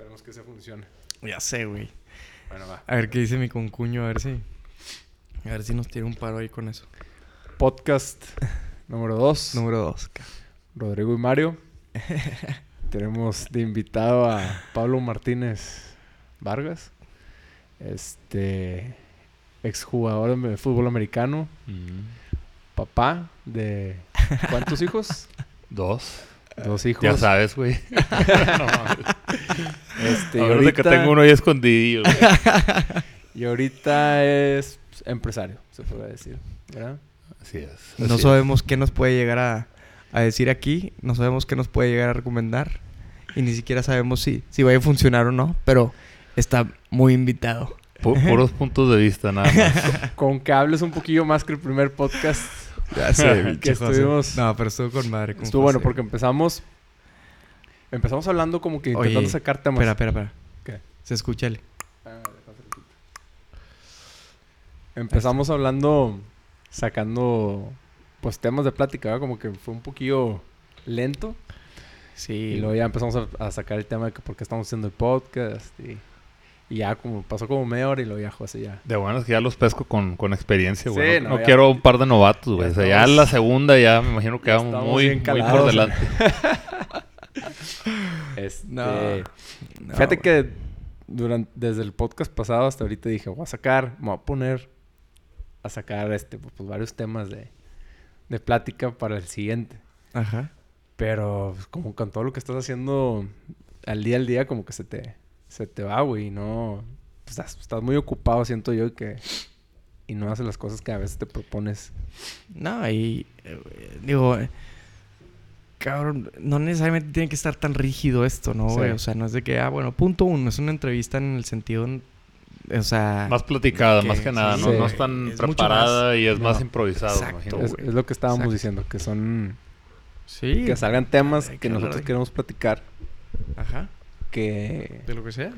Esperemos que se funcione. Ya sé, güey. Bueno, va. A ver qué dice mi concuño, a ver si. A ver si nos tiene un paro ahí con eso. Podcast número 2. Número dos. Rodrigo y Mario. Tenemos de invitado a Pablo Martínez Vargas. Este exjugador de fútbol americano, Mm. papá de ¿cuántos hijos? Dos. Dos hijos. Ya sabes, güey. no, Este, y, a ver de que ahorita, tengo uno ahí escondido. y ahorita es empresario, se puede decir, ¿verdad? Así es. No así sabemos qué nos puede llegar a, a decir aquí. No sabemos qué nos puede llegar a recomendar. Y ni siquiera sabemos si, si vaya a funcionar o no. Pero está muy invitado. es. Pu- puros puntos de vista, nada más. Con que hables un poquillo más que el primer podcast. Ya sé, Que estuvimos- No, pero estuvo con madre. con Estuvo bueno José. porque empezamos empezamos hablando como que intentando Oye, sacar temas. Espera, espera, espera. ¿Qué? Se escucha el... Empezamos hablando, sacando pues temas de plática, ¿verdad? como que fue un poquillo lento. Sí. Y luego ya empezamos a, a sacar el tema de que por qué estamos haciendo el podcast. Y, y ya como pasó como media hora y luego ya José ya. De bueno es que ya los pesco con, con experiencia, güey. Sí, no no, no ya- quiero un par de novatos, güey. ya o sea, ya en la segunda ya me imagino que vamos muy, muy por delante. Este, No, No, fíjate que durante, desde el podcast pasado hasta ahorita dije, voy a sacar, me voy a poner a sacar este, pues, varios temas de, de plática para el siguiente. Ajá. Pero pues, como con todo lo que estás haciendo al día al día, como que se te, se te va, güey. No... pues, estás, estás muy ocupado, siento yo, y que... Y no haces las cosas que a veces te propones. No, y... eh, digo... Cabrón, no necesariamente tiene que estar tan rígido esto, ¿no, Sí. güey? O sea, no es de que, ah, bueno, punto uno, es una entrevista en el sentido, o sea... Más platicada, Que- más que nada. sí, no, sí. no es tan Es preparada y es no, más improvisado, me exacto, imagino. Es, lo que estábamos Exacto. diciendo, que son... sí. Que salgan temas que nosotros de- queremos platicar. Ajá. Que, De lo que sea.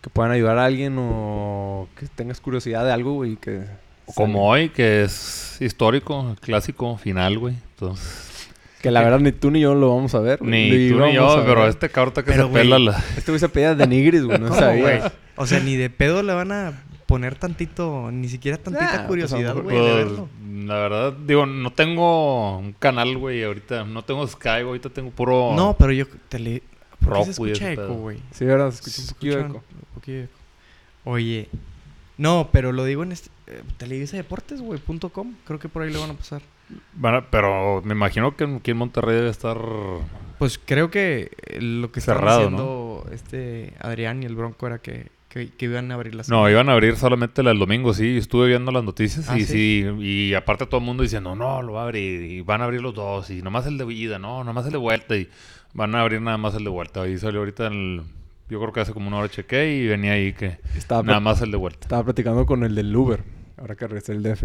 que puedan ayudar a alguien o que tengas curiosidad de algo, güey. Que Como hoy, que es histórico, clásico, final, güey. Entonces, Que la verdad ni tú ni yo lo vamos a ver. güey. ni tú ni yo, a pero este carta que Pero, se güey, pela la... Este güey se pedía de Nigris, güey. No ¿Cómo, sabía. güey? O sea, ni de pedo le van a poner tantito, ni siquiera tantita Nah, pues, curiosidad, lo güey, de Pues, verlo. la verdad, digo, no tengo un canal, güey, ahorita. No tengo Sky, güey, ahorita tengo puro... No, pero yo te le... ¿Por qué se escucha eco, güey? Sí, ¿verdad? Se escucha un escucha eco. un poquillo de eco. Oye, no, pero lo digo en este, eh, Televisa Deportes, güey, punto com. Creo que por ahí le van a pasar. Bueno, pero me imagino que aquí en Monterrey debe estar... Pues creo que lo que Cerrado, haciendo este Adrián y el Bronco era que, que, que iban a abrir las... No, iban a abrir solamente la del domingo, sí. Estuve viendo las noticias Ah, y ¿sí? sí. Y aparte todo el mundo diciendo, no, lo va a abrir. Y van a abrir los dos. Y nomás el de ida, no, nomás el de vuelta. Y van a abrir nada más el de vuelta. Ahí salió ahorita el... Yo creo que hace como una hora chequé y venía ahí que... Estaba, Nada más el de vuelta. estaba platicando con el del Uber. Ahora que regresé el DF.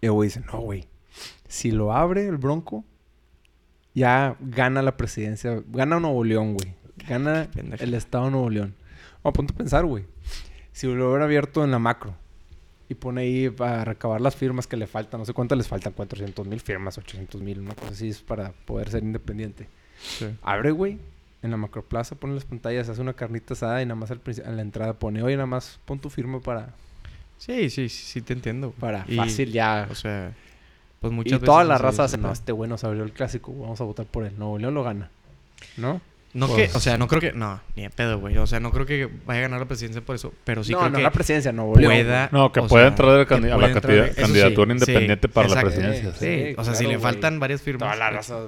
Y el güey dice, no, güey. Si lo abre el Bronco, ya gana la presidencia. Gana Nuevo León, güey. Gana el estado de Nuevo León. Vamos a punto a pensar, güey. Si lo hubiera abierto en la macro y pone ahí para recabar las firmas que le faltan, no sé cuántas les faltan, 400 mil firmas, 800 mil, una cosa así es para poder ser independiente. Sí. Abre, güey, en la macroplaza, pone las pantallas, hace una carnita asada y nada más al a la entrada pone, oye, nada más pon tu firma para, Sí, sí, sí, sí te entiendo. para Y, fácil ya. O sea, pues Y veces... toda la no raza dice hace, no, este güey nos abrió el clásico, vamos a votar por él. Nuevo León lo gana. ¿No? No Pues- que, o sea, no creo que... No, ni de pedo, güey. O sea, no creo que vaya a ganar la presidencia por eso. Pero sí no, creo no que la presidencia, Nuevo León. pueda... No, que sea, entrar que a pueda la entrar- candidatura sí, independiente sí, para la presidencia. Sí, Sí, o sea, si le güey. faltan varias firmas... Toda la eh, raza.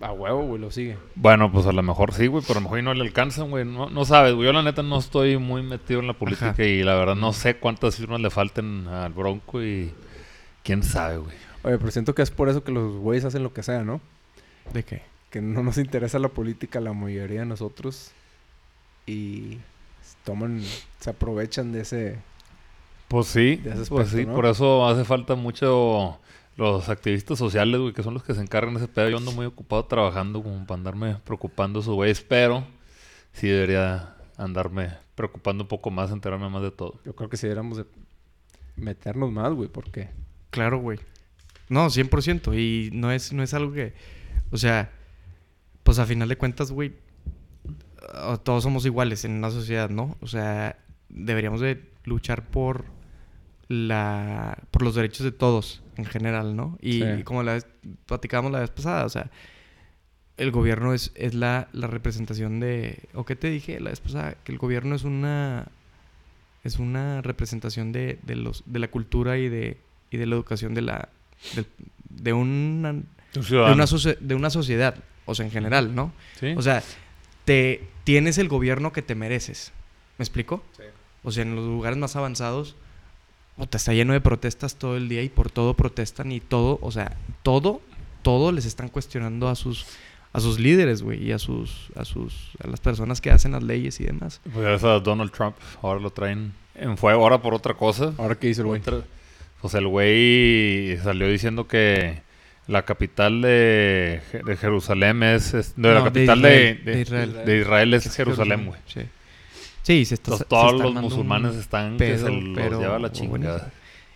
A huevo, güey, lo sigue. Bueno, pues a lo mejor sí, güey, pero a lo mejor y no le alcanzan, güey. No, no sabes, güey. Yo la neta no estoy muy metido en la política Ajá. y la verdad no sé cuántas firmas le falten al Bronco y quién sabe, güey. Oye, pero siento que es por eso que los güeyes hacen lo que sea, ¿no? ¿De qué? Que no nos interesa la política la mayoría de nosotros y toman, se aprovechan de ese... Pues sí, De ese pues aspecto, sí, ¿no? por eso hace falta mucho los activistas sociales, güey, que son los que se encargan de ese pedo. Yo ando muy ocupado trabajando como para andarme preocupando su güey, pero sí debería andarme preocupando un poco más, enterarme más de todo. Yo creo que si deberíamos de meternos más, güey, porque... Claro, güey. No, 100%. Y no es, no es algo que... O sea, pues a final de cuentas, güey... todos somos iguales en una sociedad, ¿no? O sea, deberíamos de luchar por la por los derechos de todos en general, ¿no? Y, Sí. y como la vez platicábamos la vez pasada, o sea, el gobierno es, es la, la representación de o qué te dije la vez pasada, que el gobierno es una es una representación de, de los de la cultura y de y de la educación de la de una Un de una, socie- de una sociedad, o sea, en general, ¿no? Sí. O sea, te tienes el gobierno que te mereces. ¿Me explico? O sea, en los lugares más avanzados, puta, está lleno de protestas todo el día y por todo protestan y todo, o sea, todo, todo les están cuestionando a sus a sus líderes, güey, y a sus a sus a las personas que hacen las leyes y demás. Pues a Donald Trump, ahora lo traen en fuego, ahora por otra cosa. Ahora qué dice el güey. Otra- Pues el güey salió diciendo que la capital de, de Jerusalén es, es- no, la No, de capital de, Israel, de- de Israel. de Israel es Es Jerusalén, güey. Sí. Sí, se está Entonces, se todos los musulmanes están que se pedo, los pero lleva la chingada.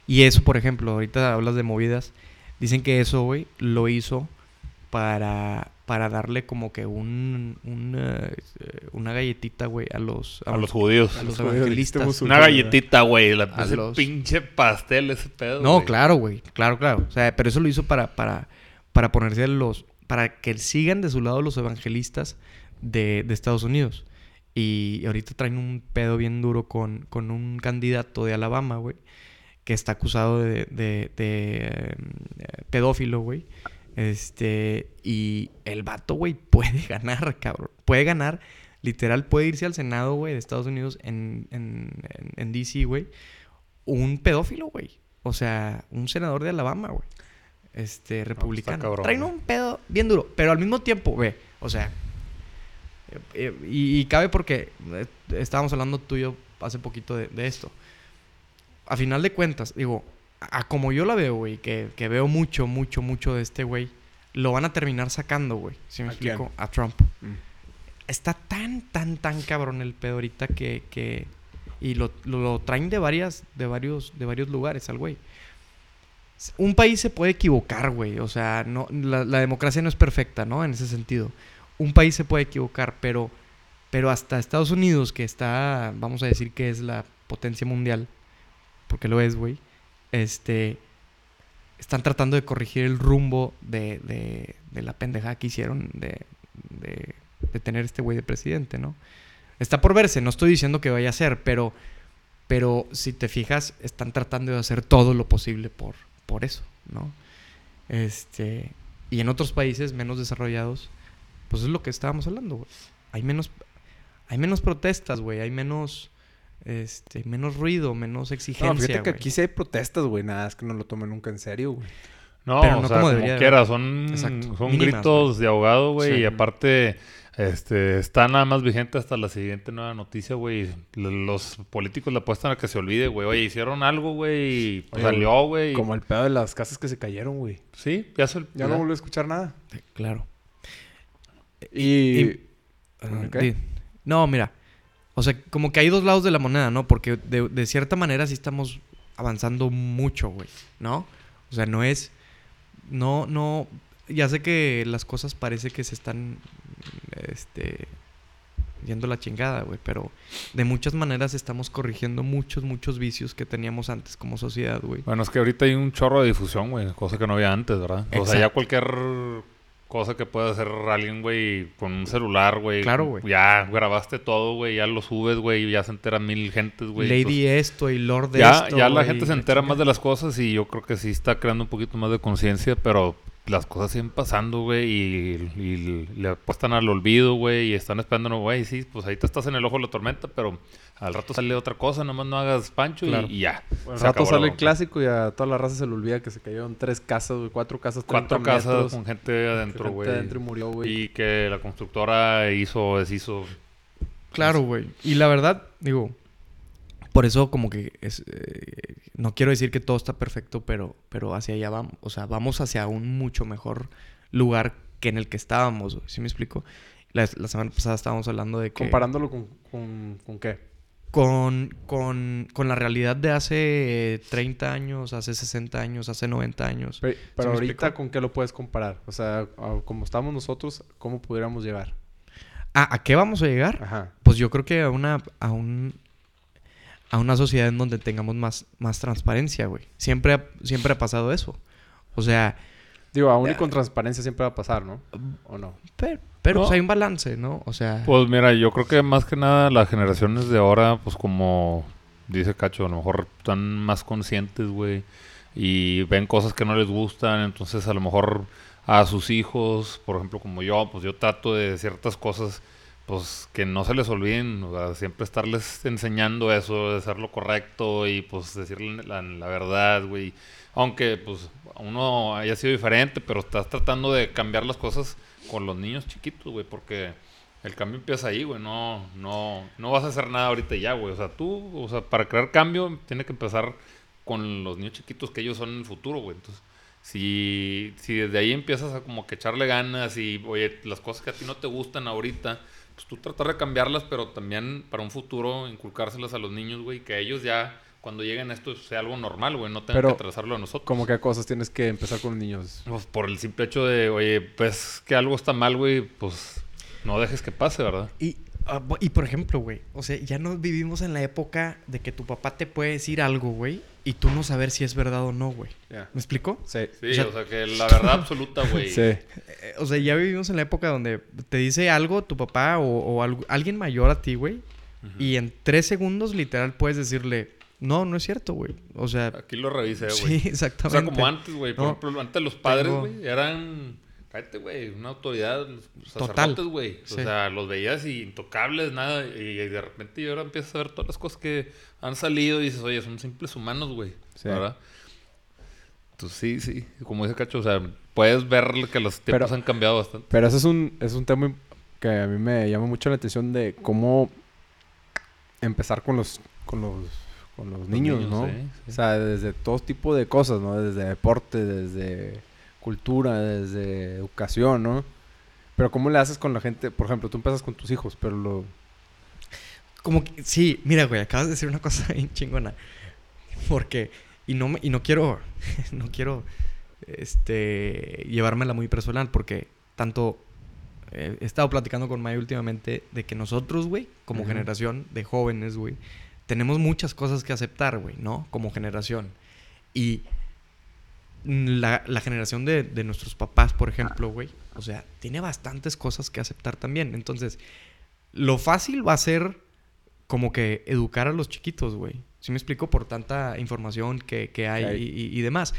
Y eso, por ejemplo, ahorita hablas de movidas. Dicen que eso, güey, lo hizo para, para darle como que un, eh, una galletita, güey, a los, A los judíos. a los dijiste evangelistas. musulmanes. Una galletita, güey. La A ese los- pinche pastel, ese pedo. No, claro, güey. Claro, claro. O sea, pero eso lo hizo para, para, para ponerse los... Para que sigan de su lado los evangelistas de, de Estados Unidos. Y ahorita traen un pedo bien duro con, con un candidato de Alabama, güey. Que está acusado de, de, de, eh, pedófilo, güey. Este... Y el vato, güey, puede ganar, cabrón. Puede ganar. Literal, puede irse al Senado, güey, de Estados Unidos en, en, en, en D.C., güey un pedófilo, güey. O sea, un senador de Alabama, güey. Este, republicano. cabrón, Traen güey. un pedo bien duro. Pero al mismo tiempo, güey. O sea. eh, eh, y, y cabe porque eh, estábamos hablando tú y yo hace poquito de, de esto. A final de cuentas, digo, a, como yo la veo, güey, que, que veo mucho, mucho, mucho de este güey, lo van a terminar sacando, güey. Si me ¿A quién? explico? A Trump Mm. está tan, tan, tan cabrón el pedo ahorita que... que y lo, lo, lo traen de varias, de varios, de varios lugares al güey. Un país se puede equivocar, güey. O sea, no, la, la democracia no es perfecta, ¿no? En ese sentido. Un país se puede equivocar, pero, pero hasta Estados Unidos, que está, vamos a decir que es la potencia mundial, porque lo es, güey, este, están tratando de corregir el rumbo de, de, la pendejada que hicieron de, tener este güey de presidente, ¿no? Está por verse, no estoy diciendo que vaya a ser, pero, si te fijas, están tratando de hacer todo lo posible por, por eso, ¿no? Este, y en otros países menos desarrollados, pues es lo que estábamos hablando, güey. Hay menos, hay menos protestas, güey, hay menos, este, menos ruido, menos exigencia, No, fíjate que güey. aquí sí hay protestas, güey. Nada, es que no lo tomen nunca en serio, güey. No, Pero o no sea, como como, debería de quiera, son, Exacto. son Mínimas, gritos de ahogado, güey, Sí. y aparte, este, está nada más vigente hasta la siguiente nueva noticia, güey. Los políticos le apuestan a que se olvide, güey. Oye, hicieron algo, güey, y pues Oye, salió, güey. Como el pedo de las casas que se cayeron, güey. Sí, ya se... Ya no volví a escuchar nada. Claro. Y... y- ¿Cómo Ah, No, mira. O sea, como que hay dos lados de la moneda, ¿no? Porque de, de cierta manera sí estamos avanzando mucho, güey. ¿No? O sea, no es. No, no. Ya sé que las cosas parece que se están. Este. Yendo la chingada, güey. Pero de muchas maneras estamos corrigiendo muchos, muchos vicios que teníamos antes como sociedad, güey. Bueno, es que ahorita hay un chorro de difusión, güey, cosa que no había antes, ¿verdad? O sea, ya cualquier cosa que pueda hacer alguien, güey, con un celular, güey. Claro, güey. Ya grabaste todo, güey, ya lo subes, güey, y ya se enteran mil gentes, güey. Lady esto y Lord Entonces, ya, esto. ya la gente se entera más de las cosas y yo creo que sí está creando un poquito más de conciencia, pero las cosas siguen pasando, güey, y, y le apuestan al olvido, güey, y están esperando, güey, sí, pues ahí te estás en el ojo de la tormenta, pero al rato sale otra cosa, nomás no hagas pancho y- Claro. y, ya. Al rato sale el clásico y a toda la raza se le olvida que se cayeron tres casas, güey. Cuatro casas, 30 Cuatro casas metros, con gente adentro, güey. adentro y murió, güey. Y que la constructora hizo, deshizo. Claro, güey. Y la verdad, digo, por eso como que es, eh, no quiero decir que todo está perfecto, pero, pero hacia allá vamos. O sea, vamos hacia un mucho mejor lugar que en el que estábamos. ¿Sí me explico? La, la semana pasada estábamos hablando de que... Comparándolo con, con, con qué. Con, con, con la realidad de hace 30 años, hace 60 años, hace 90 años. Pero, pero ahorita, explico? ¿con qué lo puedes comparar? O sea, como estamos nosotros, ¿cómo pudiéramos llegar? ¿A, ¿A qué vamos a llegar? Ajá. Pues yo creo que a una, a un, a una sociedad en donde tengamos más, más transparencia, güey. Siempre ha, siempre ha pasado eso. O sea, Digo, aún y con transparencia siempre va a pasar, ¿no? ¿O no? pero, pero No. pues hay un balance, ¿no? O sea, Pues mira, yo creo que más que nada las generaciones de ahora, pues como dice Cacho, a lo mejor están más conscientes, güey, y ven cosas que no les gustan, entonces a lo mejor a sus hijos, por ejemplo, como yo, pues yo trato de ciertas cosas, pues que no se les olviden, siempre estarles enseñando eso, de hacer lo correcto y pues decirle la, verdad, güey. Aunque pues uno haya sido diferente, pero estás tratando de cambiar las cosas con los niños chiquitos, güey, porque el cambio empieza ahí, güey. No, no, no vas a hacer nada ahorita ya, güey. O sea, tú, o sea, para crear cambio, tiene que empezar con los niños chiquitos que ellos son en el futuro, güey. Entonces, si, si desde ahí empiezas a como que echarle ganas y, oye, las cosas que a ti no te gustan ahorita, pues tú tratar de cambiarlas, pero también para un futuro inculcárselas a los niños, güey, que ellos ya, cuando lleguen a esto, sea algo normal, güey. No tengan Pero- que atrasarlo a nosotros. Como que cosas tienes que empezar con los niños. Pues por el simple hecho de, oye, pues que algo está mal, güey, pues no dejes que pase, ¿verdad? Y, ah, y por ejemplo, güey, o sea, ya no vivimos en la época de que tu papá te puede decir algo, güey, y tú no saber si es verdad o no, güey. ¿Me explico? Sí. Sí, O sea- o sea que la verdad absoluta, güey. Sí. Eh, o sea, ya vivimos en la época donde te dice algo tu papá o, o algo- alguien mayor a ti, güey, y en tres segundos literal puedes decirle, no, no es cierto, güey. O sea, Aquí lo revisé, güey. sí, O exactamente. sea, como antes, güey. Por No. ejemplo, antes los padres, Tengo- güey, eran... Güey. Una autoridad. Sacerdotes, güey. O sea, los veías y intocables, nada. Y, de repente y ahora empiezas a ver todas las cosas que han salido y dices, oye, son simples humanos, güey. Sí. ¿Verdad? Entonces, sí, sí. Como dice Cacho, o sea, puedes ver que los tiempos Pero- han cambiado bastante. Pero ese es un, es un tema que a mí me llama mucho la atención de cómo empezar con los, con los, con los niños, niños, ¿no? sí, sí. O sea, desde todo tipo de cosas, ¿no? Desde deporte, desde cultura, desde educación, ¿no? Pero ¿cómo le haces con la gente? Por ejemplo, tú empiezas con tus hijos, pero lo... Como que, sí, mira, güey, acabas de decir una cosa bien chingona. Porque, y no, me- y no quiero, no quiero, este, llevármela muy personal, porque tanto eh, he estado platicando con Maya últimamente de que nosotros, güey, como generación de jóvenes, güey, tenemos muchas cosas que aceptar, güey, ¿no? Como generación. Y la, la generación de, de nuestros papás, por ejemplo, güey, o sea, tiene bastantes cosas que aceptar también. Entonces, lo fácil va a ser como que educar a los chiquitos, güey. ¿Sí me explico? Por tanta información que, que hay y- y demás.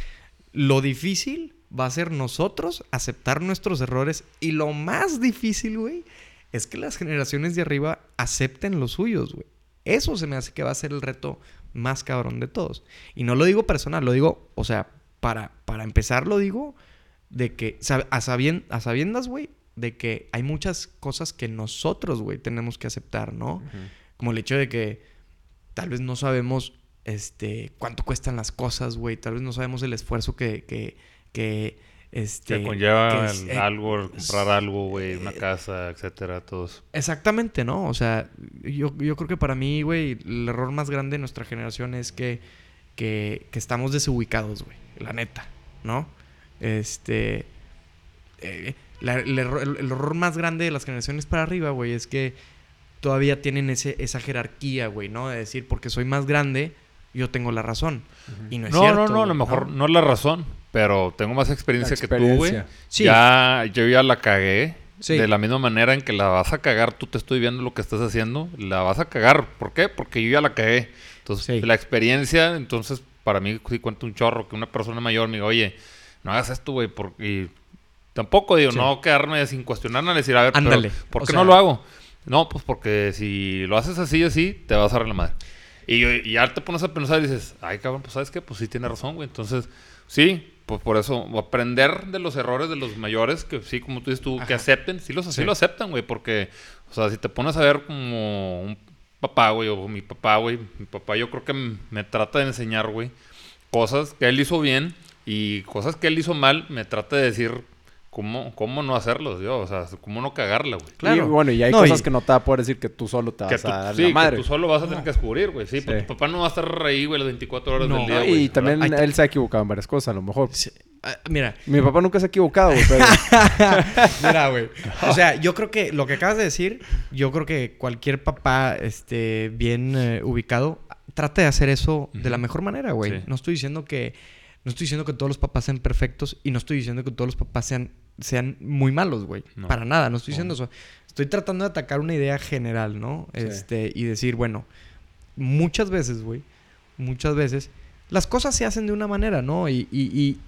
Lo difícil va a ser nosotros aceptar nuestros errores. Y lo más difícil, güey, es que las generaciones de arriba acepten los suyos, güey. Eso se me hace que va a ser el reto más cabrón de todos. Y no lo digo personal, lo digo, o sea, para, para empezar lo digo de que, a, sabien- a sabiendas, güey, de que hay muchas cosas que nosotros, güey, tenemos que aceptar, ¿no? Como el hecho de que tal vez no sabemos este cuánto cuestan las cosas, güey. Tal vez no sabemos el esfuerzo que, que, que este Que conlleva que es- el- eh, algo, comprar algo, güey, una eh, casa, etcétera, todo eso. Exactamente, ¿no? O sea, yo, yo creo que para mí, güey, el error más grande de nuestra generación es que, que, que estamos desubicados, güey. La neta, ¿no? Este. eh, la- el, error, el- el error más grande de las generaciones para arriba, güey, es que todavía tienen ese, esa jerarquía, güey, ¿no? De decir, porque soy más grande, yo tengo la razón. Y no es No, cierto. no, no, a lo mejor no es la razón, pero tengo más experiencia, que tú, güey. Sí. Ya, yo ya la cagué. Sí. De la misma manera en que la vas a cagar, tú te estoy viendo lo que estás haciendo, la vas a cagar. ¿Por qué? Porque yo ya la cagué. Entonces, Sí. la experiencia, entonces, para mí sí cuenta un chorro que una persona mayor me diga, oye, no hagas esto, güey, porque... y tampoco digo, Sí. no quedarme sin cuestionar, nada, decir, a ver, pero, Ándale. ¿por O qué sea- no lo hago? No, pues porque si lo haces así, así, te vas a dar la madre. Y, y ya te pones a pensar y dices, ay, cabrón, pues ¿sabes qué? Pues sí tiene razón, güey. Entonces, sí, pues por eso, aprender de los errores de los mayores, que sí, como tú dices tú, que Ajá. acepten, sí, los, sí Sí. lo aceptan, güey, porque, o sea, si te pones a ver como un papá, güey, o mi papá, güey, mi papá yo creo que me trata de enseñar, güey, cosas que él hizo bien y cosas que él hizo mal, me trata de decir cómo, cómo no hacerlos, yo, o sea, cómo no cagarla, güey. Claro. Y bueno, y hay No, cosas y- que no te va a poder decir que tú solo te vas Que a tú, dar sí, la que madre. tú solo vas a tener que descubrir, güey. Sí, pues Sí. tu papá no va a estar ahí, güey, las 24 horas No. del día, No, güey. y también él se ha equivocado en varias cosas, a lo mejor. Sí. Ah, mira, Mi papá nunca se ha equivocado, güey, pero... Mira, güey. O sea, yo creo que lo que acabas de decir, yo creo que cualquier papá este, bien eh, ubicado trata de hacer eso de la mejor manera, güey. Sí. No estoy diciendo que. No estoy diciendo que todos los papás sean perfectos y no estoy diciendo que todos los papás sean, sean muy malos, güey. No. Para nada, no estoy diciendo No. eso. Estoy tratando de atacar una idea general, ¿no? Sí. Este, y decir, bueno, muchas veces, güey, muchas veces, las cosas se hacen de una manera, ¿no? Y, y, y,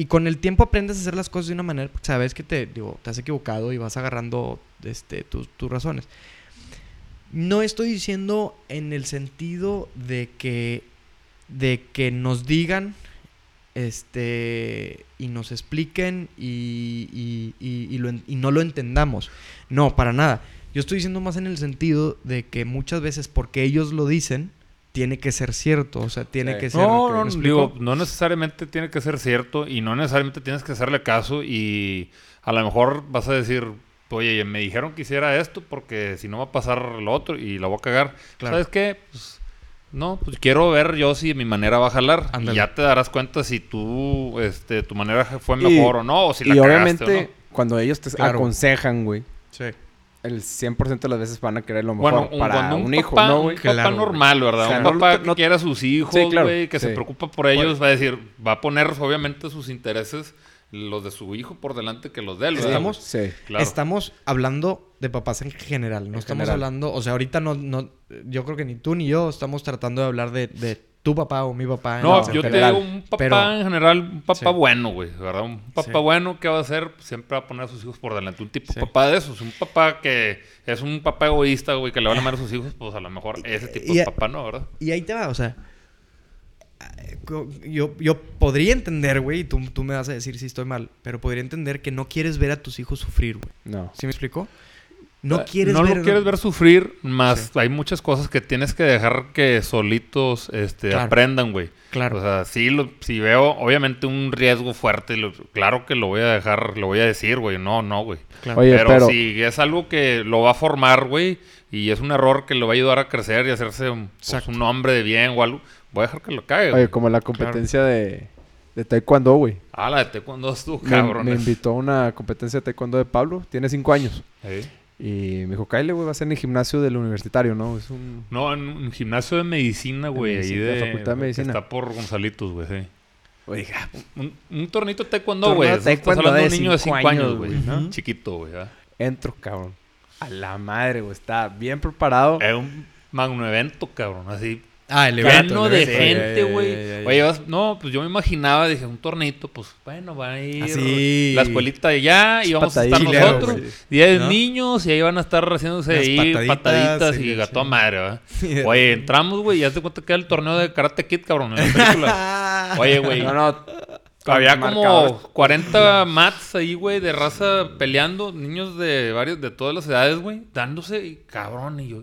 y, con el tiempo aprendes a hacer las cosas de una manera, porque sabes que te, digo, te has equivocado y vas agarrando este, tus, tus razones. No estoy diciendo en el sentido de que, de que nos digan este y nos expliquen y, y- y- y no lo entendamos. No, para nada. Yo estoy diciendo más en el sentido de que muchas veces porque ellos lo dicen, tiene que ser cierto. O sea, tiene Sí. que ser... No, ¿me no, digo, no necesariamente tiene que ser cierto y no necesariamente tienes que hacerle caso y a lo mejor vas a decir, oye, me dijeron que hiciera esto porque si no va a pasar lo otro y la voy a cagar. Claro. ¿Sabes qué? Pues, no, pues quiero ver yo si mi manera va a jalar y ya te darás cuenta si tú, este, tu manera fue Y- mejor o no, o si la y cagaste obviamente, o no. cuando ellos te Claro. aconsejan, güey, Sí. El 100% de las veces van a querer lo mejor Bueno, un, para un, un, hijo, papá, ¿no, un güey? papá Claro, güey. normal, ¿verdad? Un papá no- que quiere a sus hijos, Sí, claro, güey, que sí. se preocupa por ellos, va a decir, va a poner obviamente sus intereses, los de su hijo por delante que los de él, ¿verdad? Estamos- Sí. Claro. Estamos hablando de papás en general. No En estamos general. hablando... O sea, ahorita no, no... Yo creo que ni tú ni yo estamos tratando de hablar de, de tu papá o mi papá. No, en yo te digo un papá Pero- en general, un papá Sí. bueno, güey, ¿verdad? Un papá Sí. bueno, ¿qué va a hacer? Siempre va a poner a sus hijos por delante. Un tipo Sí. papá de esos, un papá que es un papá egoísta, güey, que le va a a sus hijos, pues a lo mejor ese tipo y- de papá no, ¿verdad? Y ahí te va, o sea... Yo, yo podría entender, güey, y tú, tú me vas a decir si estoy mal, pero podría entender que no quieres ver a tus hijos sufrir, güey. No. ¿Sí me explico? No Eh, quieres no ver... lo quieres ver sufrir, más Sí. hay muchas cosas que tienes que dejar que solitos este, Claro. aprendan, güey. Claro. O sea, sí, lo- si veo obviamente un riesgo fuerte, lo- claro que lo voy a dejar, lo voy a decir, güey. No, no, güey. claro. Oye, pero, pero- si es algo que lo va a formar, güey, y es un error que lo va a ayudar a crecer y hacerse un, pues, un hombre de bien o algo, voy a dejar que lo cague, güey. Oye, como la competencia de, de taekwondo, güey. Ah, la de taekwondo estuvo Me, cabrón. me invitó a una competencia de taekwondo de Pablo. Tiene cinco años. Y me dijo, Kyle, güey, va a ser en el gimnasio del universitario, ¿no? Es un... No, en un gimnasio de medicina, güey, ahí de... de Facultad de Medicina. Está por Gonzalitos, güey, sí. Oiga, Un, un tornito taekwondo, güey. Estás hablando de un niño de cinco 5 años, güey. ¿no? Chiquito, güey. ¿verdad? entro, cabrón. A la madre, güey. Está bien preparado. Es un magno evento, cabrón. Así, Ah, el lleno evento, de gente, güey. Oye, vas- no, pues yo me imaginaba, dije, un tornito, pues bueno, va a ir Así. la escuelita de allá y vamos a estar nosotros. güey. 10 ¿No? niños y ahí van a estar haciéndose Las ahí pataditas, pataditas, sí, y a sí. toda madre, ¿verdad? Sí. Oye, entramos, güey, y ya te cuenta que era el torneo de Karate Kid, cabrón, en la película. Oye, güey. No, no. Había como marcadores. 40 mats ahí, güey, de raza peleando, niños de varios, de todas las edades, güey, dándose, y cabrón, y yo,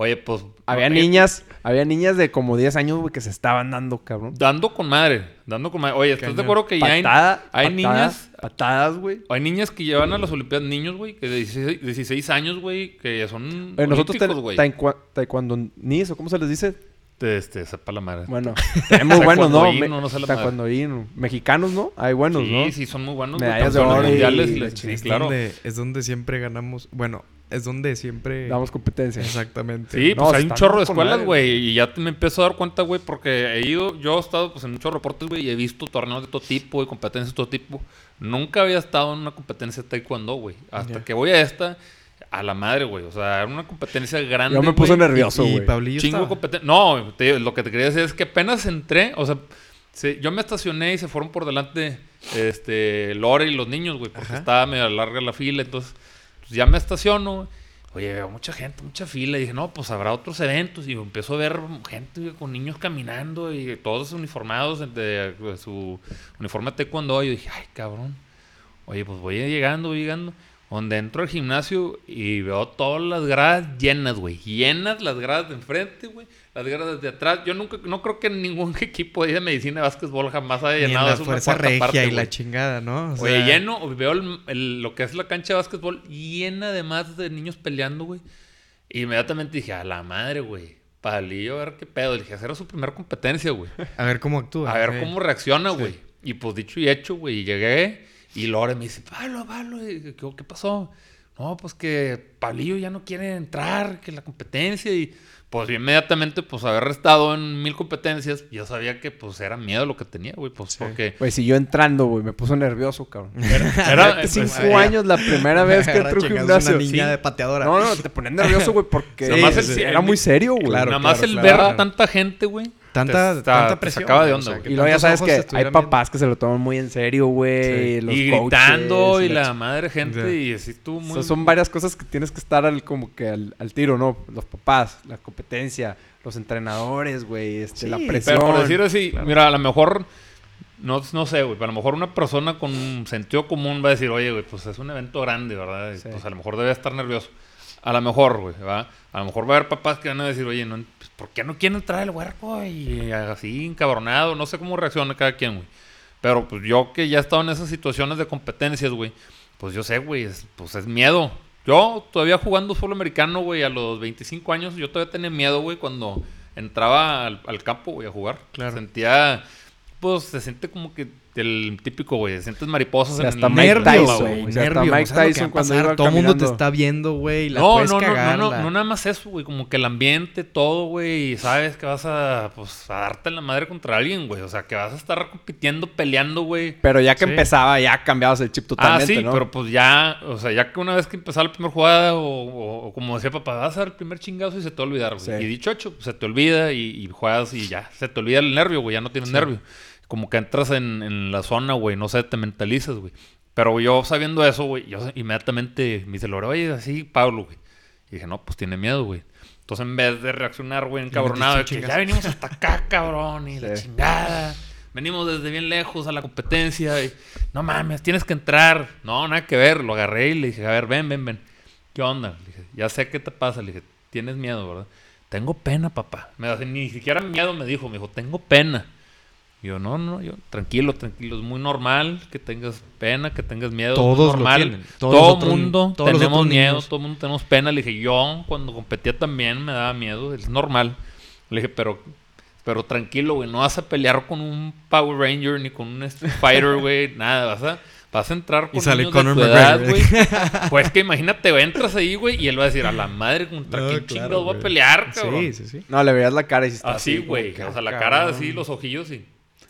oye, pues... Había eh, niñas, había niñas de como 10 años, güey, que se estaban dando, cabrón. Dando con madre, dando con madre. Oye, ¿estás de acuerdo que ya hay, Patada- hay patadas- niñas, Patadas, güey. hay niñas que llevan a las Olimpiadas niños, güey, que de 16, 16 años, güey, que son Oye, nosotros olímpicos, ten- güey. taekwondo nis, o cómo se les dice. Este, sepa la madre. Bueno, hay muy buenos, ¿no? Me- no, no sé la madre. taekwondoín. Mexicanos, ¿no? Hay buenos, sí, ¿no? sí, son muy buenos. güey, Medallas de oro y- mundiales. y les- sí, claro. es donde siempre ganamos. Bueno, es donde siempre. Damos competencia. Exactamente. Sí, No, pues hay un chorro de escuelas, güey. Y ya me empiezo a dar cuenta, güey, porque he ido, yo he estado pues en muchos reportes, güey, y he visto torneos de todo tipo y competencias de todo tipo. Nunca había estado en una competencia de taekwondo, güey. Hasta que voy a esta, a la madre, güey. O sea, era una competencia grande. Yo me puse nervioso, y güey. Pablillo Chingo estaba. competen- No, te lo que te quería decir es que apenas entré, o sea, se- yo me estacioné y se fueron por delante este, Lore y los niños, güey, porque Ajá. estaba medio larga la fila, entonces pues, ya me estaciono. Oye, veo mucha gente, mucha fila. Y dije, no, pues habrá otros eventos. Y empiezo a ver gente con niños caminando y todos uniformados de su uniforme taekwondo. Y yo dije, ay, cabrón. Oye, pues voy llegando, voy llegando. Donde entro al gimnasio y veo todas las gradas llenas, güey. Llenas las gradas de enfrente, güey. Las gradas de atrás. Yo nunca, no creo que ningún equipo de medicina de básquetbol jamás haya Ni en llenado la una fuerza regia parte, y la chingada, ¿no? O Oye, sea, lleno, veo el- el- lo que es la cancha de básquetbol llena de más de niños peleando, güey. Inmediatamente dije, a la madre, güey. Palillo, a ver qué pedo. Le dije, era su primera competencia, güey. A ver cómo actúa. A ver cómo reacciona, güey. Y pues dicho y hecho, güey, y llegué y Lore me dice, Pablo, Pablo, ¿qué, qué pasó? No, pues que Pablillo ya no quiere entrar, que la competencia y pues inmediatamente pues haber estado en mil competencias, yo sabía que pues era miedo lo que tenía, güey, pues porque... Güey, si yo entrando, güey, me puso nervioso, cabrón. Era, Hace pues, cinco años la primera vez que entré un gimnasio. una niña Sí. de pateadora. No, no, te pones nervioso, güey, porque Sí, Nada más sí, el- era muy serio, güey. Claro, nada más claro, el claro. ver a tanta gente, güey. Tanta, te está- tanta te presión. sacaba de güey, onda, o sea, güey. Y luego ya sabes que hay viendo. papás que se lo toman muy en serio, güey. Los y coaches, gritando y la la madre gente Sí. y así tú O muy... sea, son varias cosas que tienes que estar al, como que al, al tiro, ¿no? Los papás, la competencia, los entrenadores, güey, este, Sí, la presión. Pero por decir así, Claro. mira, a lo mejor, no, no sé, güey, pero a lo mejor una persona con sentido común va a decir, oye, güey, pues es un evento grande, ¿verdad? Sí. Pues a lo mejor debe estar nervioso. A lo mejor, güey, ¿va? A lo mejor va a haber papás que van a decir, oye, no, ¿por qué no quiere entrar el huerco? Y así, encabronado, no sé cómo reacciona cada quien, güey. Pero pues yo que ya he estado en esas situaciones de competencias, güey, pues yo sé, güey, es- pues es miedo. Yo todavía jugando fútbol americano, güey, a los 25 años, yo todavía tenía miedo, güey, cuando entraba al, al campo, güey, a jugar. Claro. Sentía, pues se siente como que el típico, güey, sientes mariposas O sea, en hasta el Mike nervio, Tyson, güey. güey. O sea, hasta nervio, Mike ¿sabes lo que Tyson cuando pasar? iba Todo el mundo te está viendo, güey. y La No, puedes no, no, cagar. no, la- no, no nada más eso, güey. Como que el ambiente, todo, güey. Y sabes que vas a, pues, a darte la madre contra alguien, güey. O sea, que vas a estar compitiendo, peleando, güey. Pero ya que Sí. empezaba, ya cambiabas el chip Ah, totalmente, sí, ¿no? pero pues ya, o sea, ya que una vez que empezaba la primera jugada, o, o- o como decía papá, vas a dar el primer chingazo y se te va a olvidar, güey. Sí. Y dicho hecho, pues, se te olvida y, y juegas y ya, se te olvida el nervio, güey, ya no tienes nervio. Como que entras en, en la zona, güey, no sé, te mentalizas, güey. Pero yo sabiendo eso, güey, yo inmediatamente me dice, oye, así, Pablo, güey. Y dije, no, pues tiene miedo, güey. Entonces, en vez de reaccionar, güey, encabronado, de que ya venimos hasta acá, cabrón, y la Sí. chingada. Venimos desde bien lejos a la competencia y no mames, tienes que entrar. No, nada que ver. Lo agarré y le dije, a ver, ven, ven, ven. ¿Qué onda? Le dije, ya sé qué te pasa. Le dije, tienes miedo, ¿verdad? Tengo pena, papá. Me, ni siquiera miedo me dijo, me dijo, tengo pena. Y yo, no, no, yo, tranquilo, tranquilo. Es muy normal que tengas pena, que tengas miedo. Todos lo normal. tienen. Todos Todo otros- mundo todos tenemos miedo, niños. todo el mundo tenemos pena. Le dije, yo cuando competía también me daba miedo, es normal. Le dije, pero, pero tranquilo, güey, no vas a pelear con un Power Ranger ni con un Street Fighter, güey, nada, vas a, vas a entrar con sale niños Conor de tu edad, güey. Pues que imagínate, entras ahí, güey, y él va a decir, a la madre, ¿contra No, quién claro, chingados va a pelear, cabrón? Sí, sí, sí. No, le veías la cara y sí estaba Así, güey, o sea, la ah, cara así, los ojillos y...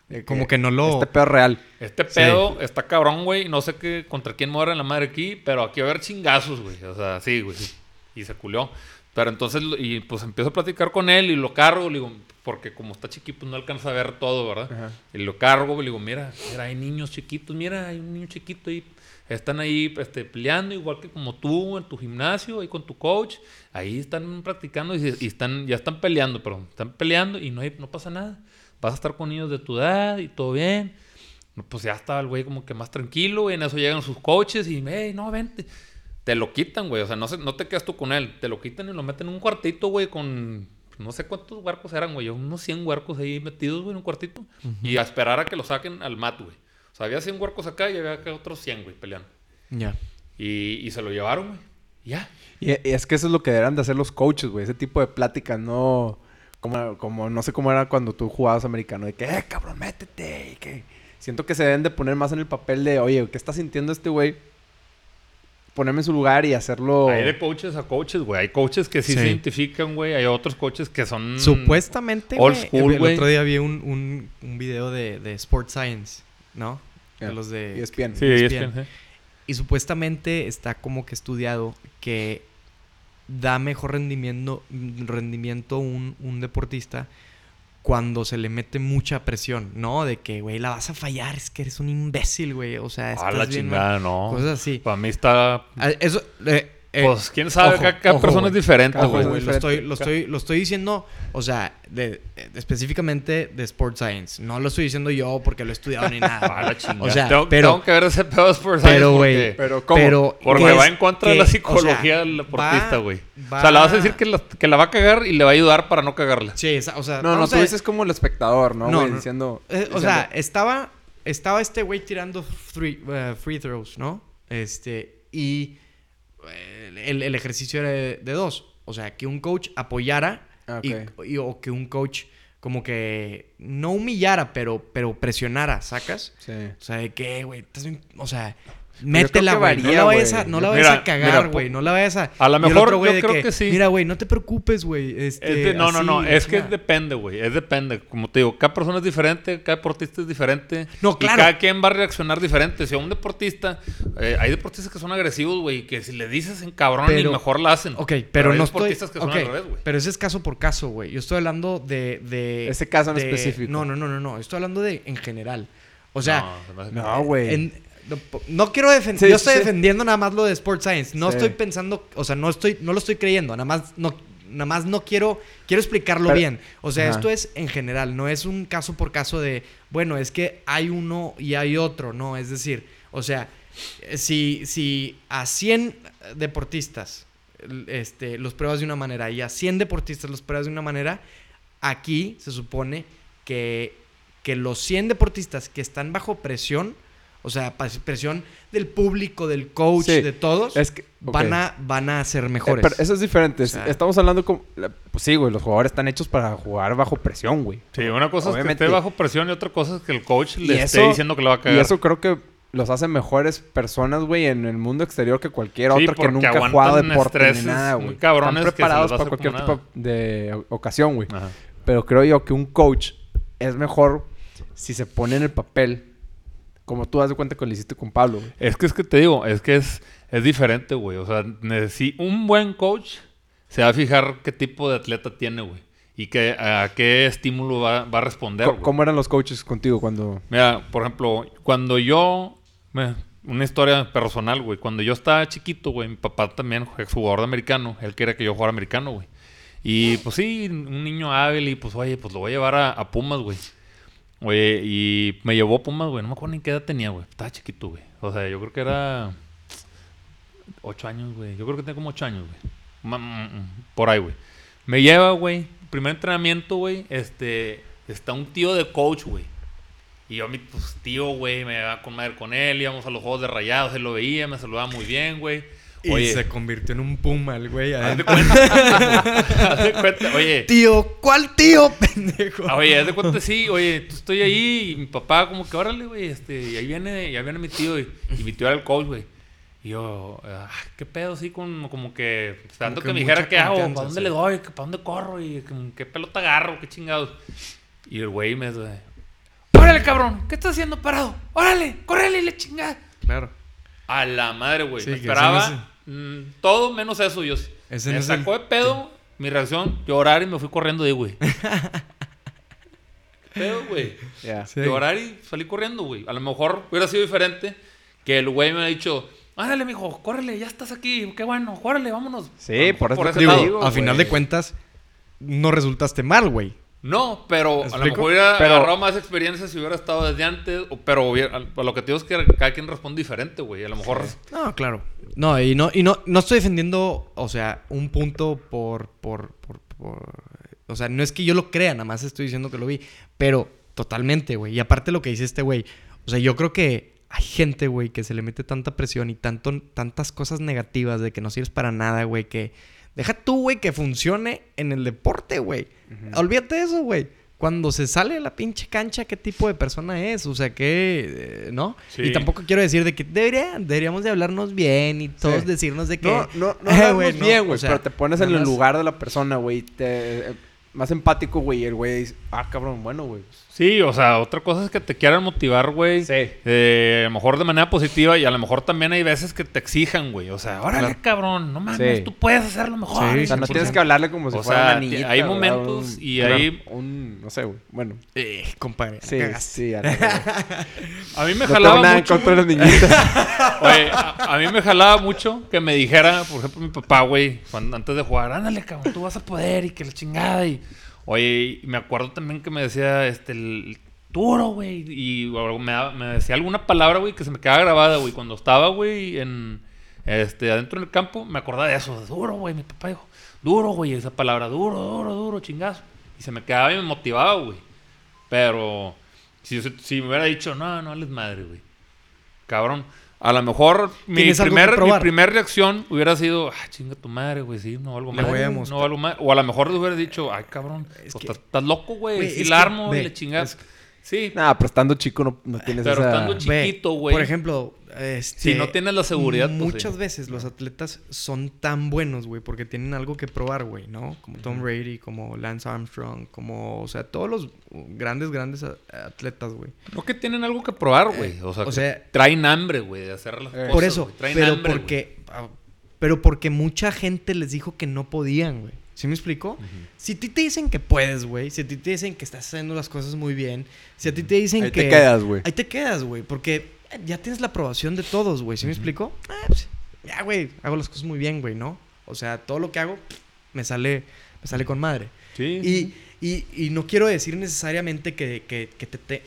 De Como que no lo... Este pedo real. Este pedo está cabrón, güey. No sé qué, contra quién muere la madre aquí, pero aquí va a haber chingazos, güey. O sea, sí, güey. sí. Y se culió. Pero entonces, y pues empiezo a platicar con él y lo cargo, le digo, porque como está chiquito, pues no alcanza a ver todo, ¿verdad? Ajá. Y lo cargo, le digo, mira, mira, hay niños chiquitos, mira, hay un niño chiquito ahí. Están ahí este, peleando, igual que como tú en tu gimnasio, ahí con tu coach. Ahí están practicando y, y están, ya están peleando, perdón. Están peleando y no, hay, no pasa nada. Vas a estar con niños de tu edad y todo bien. Pues ya estaba el güey como que más tranquilo, y en eso llegan sus coaches y, hey, no, vente. Te lo quitan, güey. O sea, no, se- no te quedas tú con él. Te lo quitan y lo meten en un cuartito, güey, con no sé cuántos huercos eran, güey. Unos 100 huercos ahí metidos, güey, en un cuartito. Y a esperar a que lo saquen al mat, güey. O sea, había 100 huercos acá y había acá otros 100, güey, peleando. Ya. Y, y se lo llevaron, güey. Ya. Y, y es que eso es lo que deberán de hacer los coaches, güey. Ese tipo de pláticas, no... Como, como no sé cómo era cuando tú jugabas americano. De que, eh, cabrón, métete. Y que... Siento que se deben de poner más en el papel de, oye, ¿qué está sintiendo este güey? Ponerme en su lugar y hacerlo... Hay de coaches a coaches, güey. Hay coaches que sí, Sí. se identifican, güey. Hay otros coaches que son... Supuestamente, old güey, school, el güey. otro día vi un, un, un video de, de Sports Science, ¿no? De los de... ESPN. Sí, ESPN. ESPN, sí. Y supuestamente está como que estudiado que da mejor rendimiento, rendimiento un, un deportista cuando se le mete mucha presión, ¿no? De que, güey, la vas a fallar, es que eres un imbécil, güey. O sea, A estás la bien chingada, no. Cosas así. Para mí está... Ah, Eso, eh, eh, Pues quién sabe, ojo, cada, cada ojo, persona es diferente, güey. lo estoy, lo, estoy, lo estoy diciendo, o sea, de, de- específicamente de Sports Science. No lo estoy diciendo yo porque lo he estudiado ni nada. O sea, tengo, pero- tengo que ver ese pedo de Sports Science Pero, güey, Pero, ¿cómo? Pero Porque que va es- en contra de la o sea, psicología del deportista, güey. O sea, le vas a decir que la, que la va a cagar y le va a ayudar para no cagarla. Sí, esa- o sea, No, no, tú a- dices como el espectador, ¿no? No, güey? no. Diciendo... Eh, o sea, estaba, estaba este güey tirando free, eh, free throws, ¿no? Este, y eh, el, el ejercicio era de, de dos. O sea, que un coach apoyara Ah, y- y- o que un coach como que no humillara, pero, pero presionara, ¿sacas? Sí. O sea, de qué, güey, o sea, métela, güey. No la vayas a, no la Mira, vayas a cagar, güey. No la vayas a. A lo Y mejor otro yo creo que sí. Mira, güey, no te preocupes, güey. Este, Es no, no, no, es que chingada". depende, güey. Es depende. Como te digo, cada persona es diferente, cada deportista es diferente. No, Y claro. cada quien va a reaccionar diferente. Si a un deportista, eh, hay deportistas que son agresivos, güey, que si le dices en cabrón Pero- y mejor la hacen. Ok, pero, hay no estoy. deportistas que son ok, al revés, güey. pero ese es caso por caso, güey. Yo estoy hablando de. de Ese caso en de- específico. No, no, no, no, no. Estoy hablando de en general. O sea, No, No, güey. en- no, quiero defender. Sí, yo estoy sí. defendiendo nada más lo de Sports Science. No Sí. estoy pensando. O sea, no estoy, no lo estoy creyendo. Nada más no. Nada más no quiero, quiero explicarlo Pero- bien. O sea, Ajá. esto es en general, no es un caso por caso de, bueno, es que hay uno y hay otro, no, es decir, o sea, si, si a 100 deportistas este, los pruebas de una manera y a 100 deportistas los pruebas de una manera, aquí se supone que, que los 100 deportistas que están bajo presión, o sea, presión del público, del coach, Sí, de todos, Es que, van, a, van a ser mejores. Eh, pero eso es diferente. O sea- Estamos hablando como... Pues sí, güey. Los jugadores están hechos para jugar bajo presión, güey. Sí, una cosa Obviamente. es que esté bajo presión y otra cosa es que el coach le esté diciendo que le va a cagar. Y eso creo que los hace mejores personas, güey, en el mundo exterior que cualquier Sí, otro que nunca ha jugado deporte ni nada, muy güey. cabrones Están preparados para cualquier tipo de ocasión, güey. Ajá. Pero creo yo que un coach es mejor si se pone en el papel como tú das de cuenta que lo hiciste con Pablo, güey. Es que es que te digo, es que es, es diferente, güey. O sea, un buen coach se va a fijar qué tipo de atleta tiene, güey. Y que, a qué estímulo va, va a responder. Güey. ¿Cómo eran los coaches contigo cuando... Mira, por ejemplo, cuando yo. Una historia personal, güey. Cuando yo estaba chiquito, güey, mi papá también, ex jugador de americano, él quería que yo jugara americano, güey. Y pues sí, un niño hábil y pues, oye, pues lo voy a llevar a, a Pumas, güey. Oye, y me llevó a Pumas, güey. No me acuerdo ni qué edad tenía, güey. Estaba chiquito, güey. O sea, yo creo que era. Ocho años, güey. Yo creo que tenía como ocho años, güey. Mm, mm, Por ahí, güey. Me lleva, güey. Primer entrenamiento, güey. Este. Está un tío de coach, güey. Y yo, mi pues, tío, güey, me iba con madre con él. Íbamos a los juegos de rayados. Él lo veía, me saludaba muy bien, güey. Y Oye, se convirtió en un puma el güey. haz de cuenta. haz de cuenta. Oye, Tío, ¿cuál tío, pendejo? Ah, Oye, haz de cuenta, sí, oye, tú estoy ahí y mi papá como que, órale, güey, este, y ahí viene, ya viene mi tío y, y mi tío era el coach, güey. Y yo, ah, qué pedo, sí, como, como que, esperando que que, me dijera qué hago, para dónde sí. le doy, para dónde corro y qué pelota agarro, qué chingados. Y el güey me dice, órale, cabrón, ¿qué estás haciendo parado? Órale, córrele, le chingada. Claro. A la madre, güey. Sí, me esperaba mm, todo menos eso. Yo, Ese me no es el- sacó de pedo mi reacción, llorar y me fui corriendo de ahí, güey. pedo, güey. Sí. Llorar y salí corriendo, güey. A lo mejor hubiera sido diferente que el güey me ha dicho, ándale, mijo, córrele, ya estás aquí, qué bueno, órale, vámonos. Sí, por eso ese te Digo, lado. a final de cuentas, no resultaste mal, güey. No, pero ¿Me a lo mejor hubiera Pero- agarrado más experiencia si hubiera estado desde antes. Pero hubiera- a lo que te digo es que cada quien responde diferente, güey. A lo mejor... No, claro. No, y no, y no, no estoy defendiendo, o sea, un punto por, por, por, por- O sea, no es que yo lo crea, nada más estoy diciendo que lo vi. Pero totalmente, güey. Y aparte lo que dice este güey. O sea, yo creo que hay gente, güey, que se le mete tanta presión y tanto, tantas cosas negativas de que no sirves para nada, güey, que... Deja tú, güey, que funcione en el deporte, güey. Olvídate de eso, güey. Cuando se sale a la pinche cancha, ¿qué tipo de persona es? O sea, que... eh, ¿No? Sí. Y tampoco quiero decir de que debería, deberíamos de hablarnos bien y todos Sí. decirnos de que... No, no, no Eh, no, bien, o güey. sea, pero te pones en el lugar de la persona, güey. Te... eh, Más empático, güey. Y el güey dice, ah, cabrón, bueno, güey. Sí, o sea, otra cosa es que te quieran motivar, güey. Sí. eh, a lo mejor de manera positiva y a lo mejor también hay veces que te exijan, güey. O sea, órale, Claro. cabrón, no mames, Sí. tú puedes hacerlo mejor. Sí, O sea, no 100%. tienes que hablarle como si O fuera sea, una niñita. hay momentos Un- y hay- Un, no sé, güey. Bueno. Eh, compadre. Sí, sí. a. A mí me No jalaba tengo nada mucho. contra las niñitas. Oye, a, a mí me jalaba mucho que me dijera, por ejemplo, mi papá, güey, cuando- antes de jugar, ándale, cabrón, tú vas a poder y que la chingada. Y, oye, me acuerdo también que me decía, este, el duro, güey. Y me decía alguna palabra, güey, que se me quedaba grabada, güey. Cuando estaba, güey, en, este, adentro del campo, me acordaba de eso, duro, güey. Mi papá dijo, duro, güey, esa palabra, duro, duro, duro, chingazo. Y se me quedaba y me motivaba, güey. Pero, si, si me hubiera dicho, no, no les madre, güey. Cabrón, A lo mejor mi algo primer, mi primer reacción hubiera sido, ah, chinga tu madre, güey, sí, no valgo Le madre. voy a güey, mostrar. no valgo madre. O a lo mejor le hubiera dicho, ay, cabrón, Es pues, que- estás, estás loco, güey, si la armo le chingas. Sí, Nah, pero estando chico no, no tienes Pero esa... estando chiquito, güey. Por ejemplo, este, Si no tienes la seguridad, pues, muchas sí. veces los atletas son tan buenos, güey, porque tienen algo que probar, güey, ¿no? Como Tom Brady, como Lance Armstrong, como, o sea, todos los grandes, grandes atletas, güey. no que tienen algo que probar, güey. O sea, o que sea- traen hambre, güey, de hacer las Eh. cosas. Por eso, traen pero hambre, porque, pero porque mucha gente les dijo que no podían, güey. ¿Sí me explico? Si a ti te dicen que puedes, güey, si a ti te dicen que estás haciendo las cosas muy bien, si a ti te dicen Ahí que... te quedas, güey. Ahí te quedas, güey, porque ya tienes la aprobación de todos, güey. ¿Sí me explico? Ah, pues, ya, güey, hago las cosas muy bien, güey, ¿no? O sea, todo lo que hago me sale, me sale con madre. Sí. Y, y, y no quiero decir necesariamente que, que, que te, te-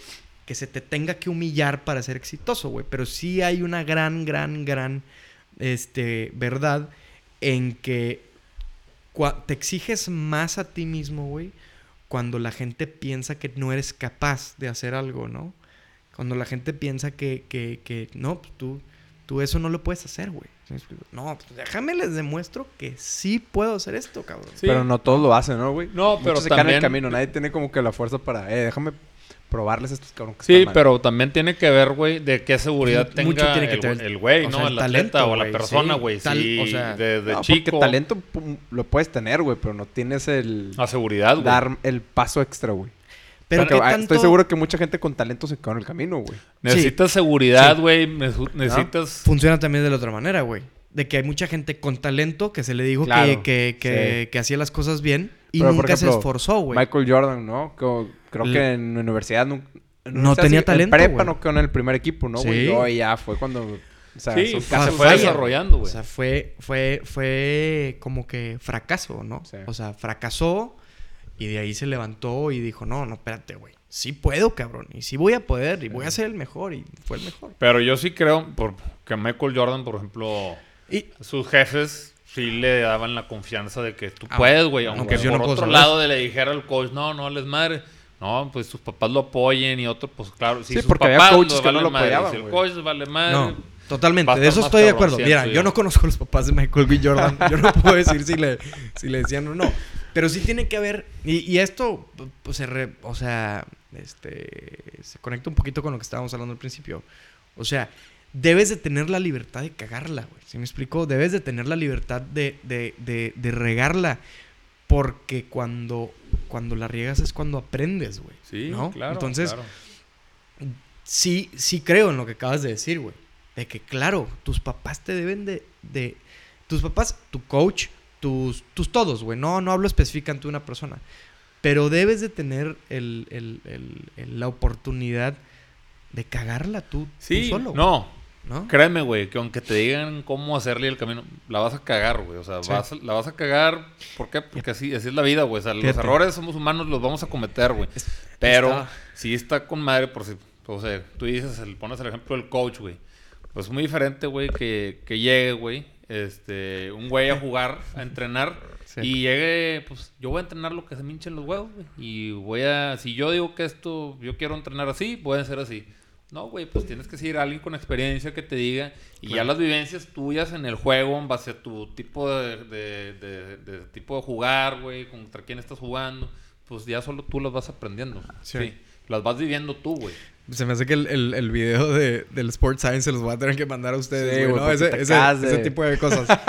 que se te tenga que humillar para ser exitoso, güey. Pero sí hay una gran, gran, gran este, verdad en que te exiges más a ti mismo, güey, cuando la gente piensa que no eres capaz de hacer algo, ¿no? Cuando la gente piensa que, que, que no, pues tú, tú eso no lo puedes hacer, güey. No, pues déjame les demuestro que sí puedo hacer esto, cabrón. Sí. Pero no todos lo hacen, ¿no, güey? No, pero Muchos se caen en el también- camino. Nadie tiene como que la fuerza para... Eh, déjame probarles estos cabrón que Sí, mal. pero también tiene que ver, güey, de qué seguridad Mu- tenga mucho tiene que el, tener- el güey, o ¿no? sea, el, el atleta talento, o la persona, sí. güey. Tal- Sí, o sea, desde No, chico. porque talento lo puedes tener, güey, pero no tienes el... A seguridad, güey. Dar el paso extra, güey. Pero Porque, qué ah, tanto... Estoy seguro que mucha gente con talento se quedó en el camino, güey. Necesitas seguridad, güey. neces- Necesitas... Funciona también de la otra manera, güey. De que hay mucha gente con talento que se le dijo Claro, que, que, que, sí. que hacía las cosas bien y Pero, nunca se esforzó, güey. Michael Jordan, ¿no? Creo, creo L- que en la universidad No universidad tenía talento, En prepa güey. no quedó en el primer equipo, ¿no, güey? Sí. No, ya fue cuando... O sea, Sí, se fue falla, desarrollando, O güey. sea, fue, fue, fue como que fracaso, ¿no? Sí. O sea, fracasó y de ahí se levantó y dijo, no, no, espérate, güey. Sí puedo, cabrón. Y sí voy a poder y voy a ser el mejor. Y fue el mejor. Pero yo sí creo por, que Michael Jordan, por ejemplo, Y sus jefes sí le daban la confianza de que tú Ah, puedes, güey. no, Aunque pues por no puedo otro lado le dijera al coach, no, no les madre. No, pues sus papás lo apoyen y otro, pues claro. Si Sí, sus porque había papás coaches que no lo madre, apoyaban, Si el coach vale madre. No, totalmente. De eso estoy de acuerdo. Mira, yo. yo no conozco a los papás de Michael B. Jordan. Yo no puedo decir si le, si le decían o no. Pero sí tiene que haber. Y, y esto, pues, se re- o sea, este, se conecta un poquito con lo que estábamos hablando al principio. O sea, debes de tener la libertad de cagarla, güey. ¿Sí me explico? Debes de tener la libertad de, de, de, de regarla. Porque cuando, cuando la riegas es cuando aprendes, güey. Sí, ¿no? claro. Entonces, claro. sí, sí creo en lo que acabas de decir, güey. De que, claro, tus papás te deben de... de tus papás, tu coach, tus, tus todos, güey. No, no hablo específicamente de una persona. Pero debes de tener el, el- el- la oportunidad de cagarla tú, tú Sí, solo. no. ¿No? Créeme, güey, que aunque te digan cómo hacerle el camino, la vas a cagar, güey. O sea, Sí. vas a- la vas a cagar. ¿Por qué? Porque así, así es la vida, güey. O sea, los Fíjate. errores somos humanos, los vamos a cometer, güey. Pero sí está con madre, por si, o sea, tú dices, el, pones el ejemplo del coach, güey. Pues muy diferente, güey, que, que llegue, güey, este, un güey a jugar, a entrenar, Sí. y llegue, pues, yo voy a entrenar lo que se me hinchen los huevos, güey. Y voy a, si yo digo que esto, yo quiero entrenar así, voy a hacer así. No, güey, pues tienes que seguir a alguien con experiencia que te diga, y ya las vivencias tuyas en el juego, en base a tu tipo de, de, de- de tipo de jugar, güey, contra quién estás jugando, pues ya solo tú las vas aprendiendo. Sí. Sí. Las vas viviendo tú, güey. Se me hace que el, el, el video de, del Sports Science se los voy a tener que mandar a ustedes, Sí, güey, ¿no? Ese, ese, tipo de cosas.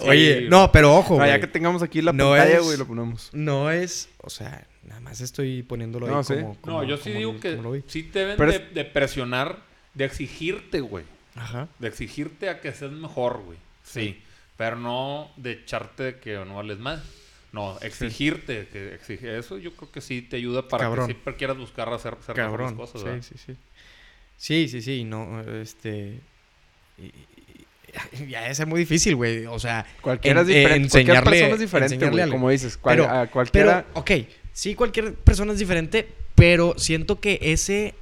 Sí. Oye, no, pero ojo, No, güey. ya que tengamos aquí la No pantalla, es- güey, lo ponemos. No es, o sea, nada más estoy poniéndolo ahí sí. como, como- no, yo sí digo que sí te deben Pero de, es- de presionar, de exigirte, güey. Ajá. De exigirte a que seas mejor, güey. Sí. Pero no de echarte que no vales más. No, exigirte. Que exige eso yo creo que sí te ayuda para Cabrón. que siempre quieras buscar hacer, hacer mejores Cabrón. cosas, sí, ¿verdad? sí, sí. Sí, sí, sí, no, este... y- y- ya es muy difícil, güey, o sea... Cualquiera en- es diferente. eh, Cualquier enseñarle- persona es diferente, enseñarle güey. Como dices, cual- Pero- a cualquiera... Pero, ok, sí, cualquier persona es diferente, pero siento que ese,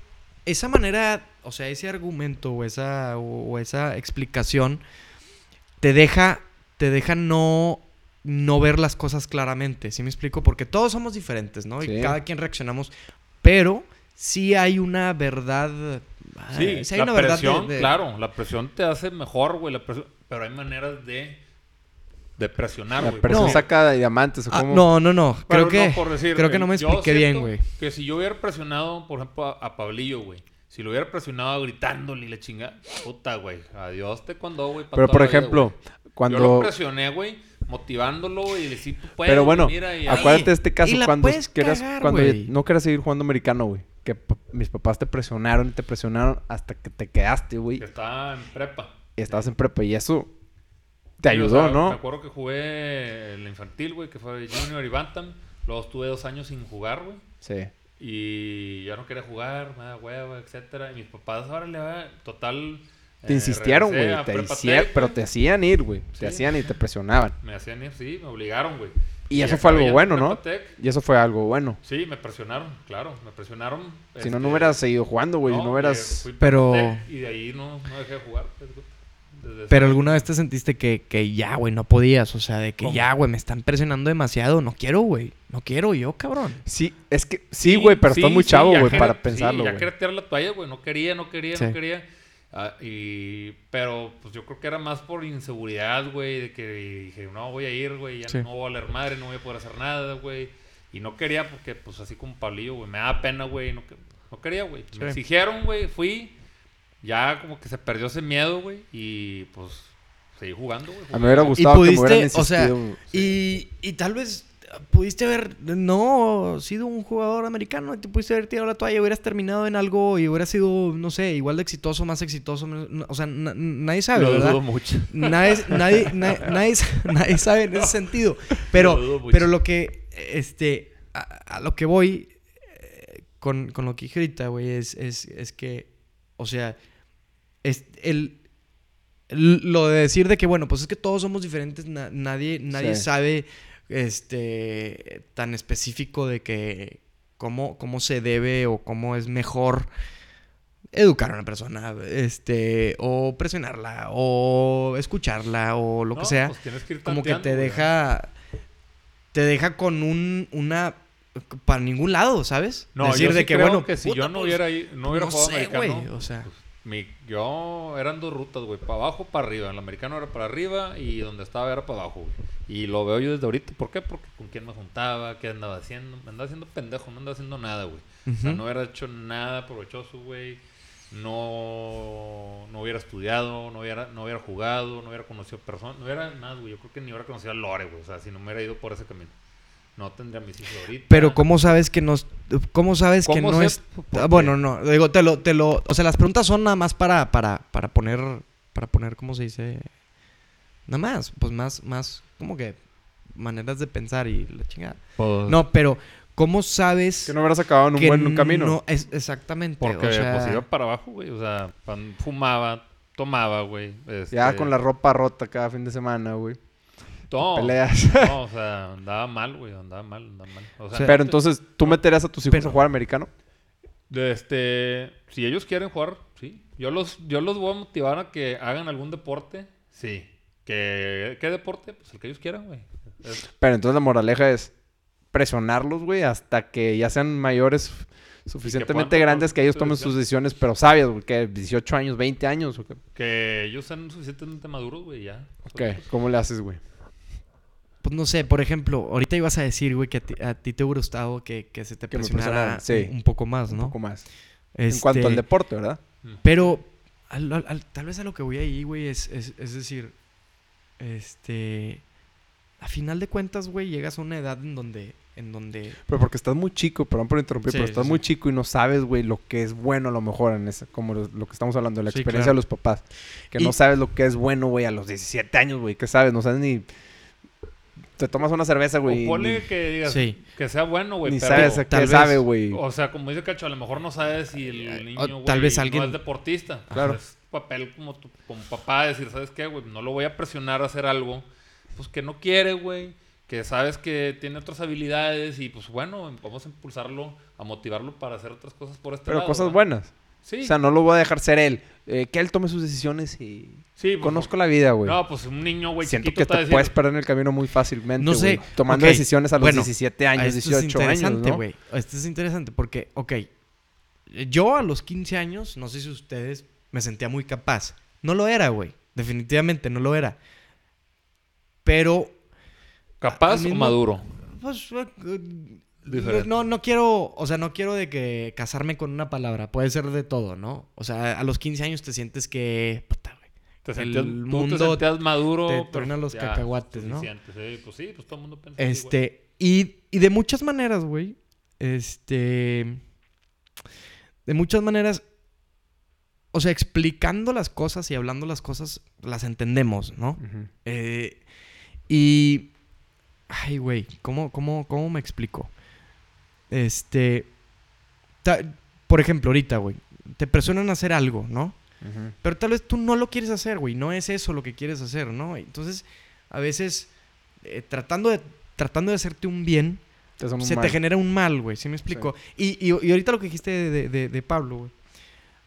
esa manera, o sea, ese argumento o esa, o, o esa explicación te deja, te deja no, no ver las cosas claramente, ¿sí me explico? Porque todos somos diferentes, ¿no? Y cada quien reaccionamos, pero sí hay una verdad Sí, sí hay la una verdad de- presión, de- claro, la presión te hace mejor, güey, la presión- pero hay maneras de, de presionar, La güey. presión No. saca diamantes o Ah, como... no, no, no. Pero Creo que, no por decir, creo que no me yo expliqué bien, güey. Que si yo hubiera presionado, por ejemplo, a, a Pablillo, güey. Si lo hubiera presionado gritándole y le chinga, puta, güey. Adiós te cuando, güey. Pero por la vida, ejemplo, güey. Yo lo cuando... presioné, güey, motivándolo y tú puedes, Pero bueno, mira, y- acuérdate de este caso y la cuando querías, cagar, cuando no querías seguir jugando americano, güey. Que mis papás te presionaron y te presionaron hasta que te quedaste, güey. que estaba en prepa. Y estabas en prepa y eso te o ayudó, sea, Me ¿no? acuerdo que jugué el infantil, güey, que fue Junior y Bantam. Luego estuve dos años sin jugar, güey. Sí. Y ya no quería jugar, me da hueva, etcétera. Y mis papás, ahora le va, total. Te eh, insistieron, güey. Te hicieron, pero te hacían ir, güey. Sí. Te hacían y te presionaban. Me hacían ir, sí, me obligaron, güey. Y eso fue algo bueno, en ¿no? Y eso fue algo bueno. Sí, me presionaron, claro, me presionaron. Si no, este, no hubieras seguido jugando, güey. si no eh, hubieras... Pero- Tech Y de ahí no, no dejé de jugar. pues, Pero alguna vez te sentiste que, que ya, güey, no podías. O sea, de que ¿Cómo? ya, güey, me están presionando demasiado. No quiero, güey. No quiero yo, cabrón. Sí, es que... Sí, güey, pero sí, estás muy sí, chavo, güey, para sí, pensarlo, ya quería tirar la toalla, güey. No quería, no quería, Sí. no quería. Ah, y, pero pues yo creo que era más por inseguridad, güey, de que dije, no voy a ir, güey, ya Sí. no voy a valer madre, no voy a poder hacer nada, güey. Y no quería porque, pues así como Pablillo, güey, me daba pena, güey, no, que- no quería, güey. Sí. Me exigieron, güey, fui, ya como que se perdió ese miedo, güey, y pues seguí jugando, güey. A mí me hubiera gustado que me pudiste, hubieran o sea, insistido. Y, y tal vez pudiste haber no sido un jugador americano y te pudiste haber tirado la toalla, hubieras terminado en algo y hubieras sido, no sé, igual de exitoso, más exitoso. menos- no- o sea, na- nadie sabe, Lo ¿verdad? dudo mucho. Nadie, nadie, na- nadie, nadie sabe en ese sentido. Pero, Lo dudo mucho. pero lo que, este, a, a lo que voy eh, con, con lo que dije ahorita, güey, es, es, es que, o sea, es el, el- lo de decir de que, bueno, pues es que todos somos diferentes, na- nadie, nadie Sí. sabe, este, tan específico de que cómo, cómo se debe o cómo es mejor educar a una persona, este, o presionarla, o escucharla, o lo No, que sea pues que como que te deja te deja con un una para ningún lado, ¿sabes? No, decir yo de que creo bueno, que si puta, yo no pues, hubiera, no hubiera no jugado sé, americano, güey, o sea. pues, mi- yo eran dos rutas, güey, para abajo, para arriba. El americano era para arriba y donde estaba era para abajo, güey. Y lo veo yo desde ahorita. ¿Por qué? Porque con quién me juntaba, qué andaba haciendo. Me andaba haciendo pendejo, no andaba haciendo nada, güey. O sea, no hubiera hecho nada provechoso, güey. No, no hubiera estudiado, no hubiera, no hubiera jugado, no hubiera conocido personas, no hubiera nada, güey. Yo creo que ni hubiera conocido a Lore, güey. O sea, si no me hubiera ido por ese camino. No tendría mis hijos ahorita. Pero cómo sabes que no es- cómo sabes que ¿Cómo no sé? es Porque- Ah, bueno, no, digo te lo te lo, o sea, las preguntas son nada más para para para poner para poner cómo se dice nada más, pues más más como que maneras de pensar y la chingada. Pues, No, pero ¿cómo sabes Que no hubieras acabado en un buen camino. No, es exactamente, Porque o sea, pues iba para abajo, güey. O sea, pan- fumaba, tomaba, güey. Ya este, con la ropa rota cada fin de semana, güey. No, Peleas. no, o sea, andaba mal, güey. Andaba mal, andaba mal. O sea, Pero entonces, ¿tú meterías a tus hijos Pero- a jugar americano? este, si ellos quieren jugar, sí. Yo los, yo los voy a motivar a que hagan algún deporte, sí. Que, ¿Qué deporte? Pues el que ellos quieran, güey. Es- Pero entonces la moraleja es presionarlos, güey, hasta que ya sean mayores suficientemente grandes que ellos tomen sus decisiones. decisiones, pero sabias, güey, que 18 años, 20 años, ¿o qué? Que ellos sean suficientemente maduros, güey, ya. Ok, ¿Cómo le haces, güey? Pues no sé, por ejemplo, ahorita ibas a decir, güey, que a ti, a ti te hubiera gustado que, que se te Que presionara sí. un, un poco más, Un ¿no? poco más. En cuanto Este, al deporte, ¿verdad? Pero al- al- al- tal vez a lo que voy ahí, güey, es, es, es decir, este, a final de cuentas, güey, llegas a una edad en donde, en donde, Pero porque estás muy chico, perdón por interrumpir, Sí, pero estás sí. muy chico y no sabes, güey, lo que es bueno a lo mejor en esa, como lo, lo que estamos hablando, de la Sí, experiencia claro. de los papás. Que Y- no sabes lo que es bueno, güey, a los 17 años, güey, ¿qué sabes? No sabes ni... Te tomas una cerveza, güey. o ponle que digas Sí. que sea bueno, güey. Ni pero- sabes a tal qué vez- sabe, güey. O sea, como dice Cacho, a lo mejor no sabes si el niño, o güey, tal vez alguien- no es deportista. Claro. Es papel como tu como papá decir, ¿sabes qué, güey? No lo voy a presionar a hacer algo pues que no quiere, güey. Que sabes que tiene otras habilidades y pues bueno, vamos a impulsarlo, a motivarlo para hacer otras cosas por este Pero lado, cosas ¿verdad? buenas. Sí. O sea, no lo voy a dejar ser él. Eh, que él tome sus decisiones y... sí, pues, Conozco la vida, güey. No, pues un niño, güey, Siento que te puedes perder en el camino muy fácilmente, No sé, Tomando decisiones a los bueno, 17 Ah, años, esto 18 es años, interesante, ¿no? güey. Esto es interesante porque, ok, yo a los 15 años, no sé si ustedes, me sentía muy capaz. No lo era, güey. Definitivamente no lo era. Pero, ¿Capaz o maduro? pues, Diferente. no, no quiero, o sea, no quiero de que casarme con una palabra. Puede ser de todo, ¿no? O sea, a los 15 años te sientes que, puta, güey. Te El sentías, tú mundo te sentías maduro. te pero los ya, cacahuates, ¿no? pues sí, pues todo el mundo. Este, y, y de muchas maneras, güey. Este. De muchas maneras. O sea, explicando las cosas y hablando las cosas, las entendemos, ¿no? Eh, y. Ay, güey, ¿cómo, cómo, ¿cómo me explico? Este. ta- por ejemplo, ahorita, güey. Te presionan a hacer algo, ¿no? Pero tal vez tú no lo quieres hacer, güey. No es eso lo que quieres hacer, ¿no? Entonces, a veces, eh, tratando, de, tratando de hacerte un bien, Te hacen un se te genera un mal, güey. ¿Sí me explico? Y, y, y ahorita lo que dijiste de, de- de- de Pablo, güey.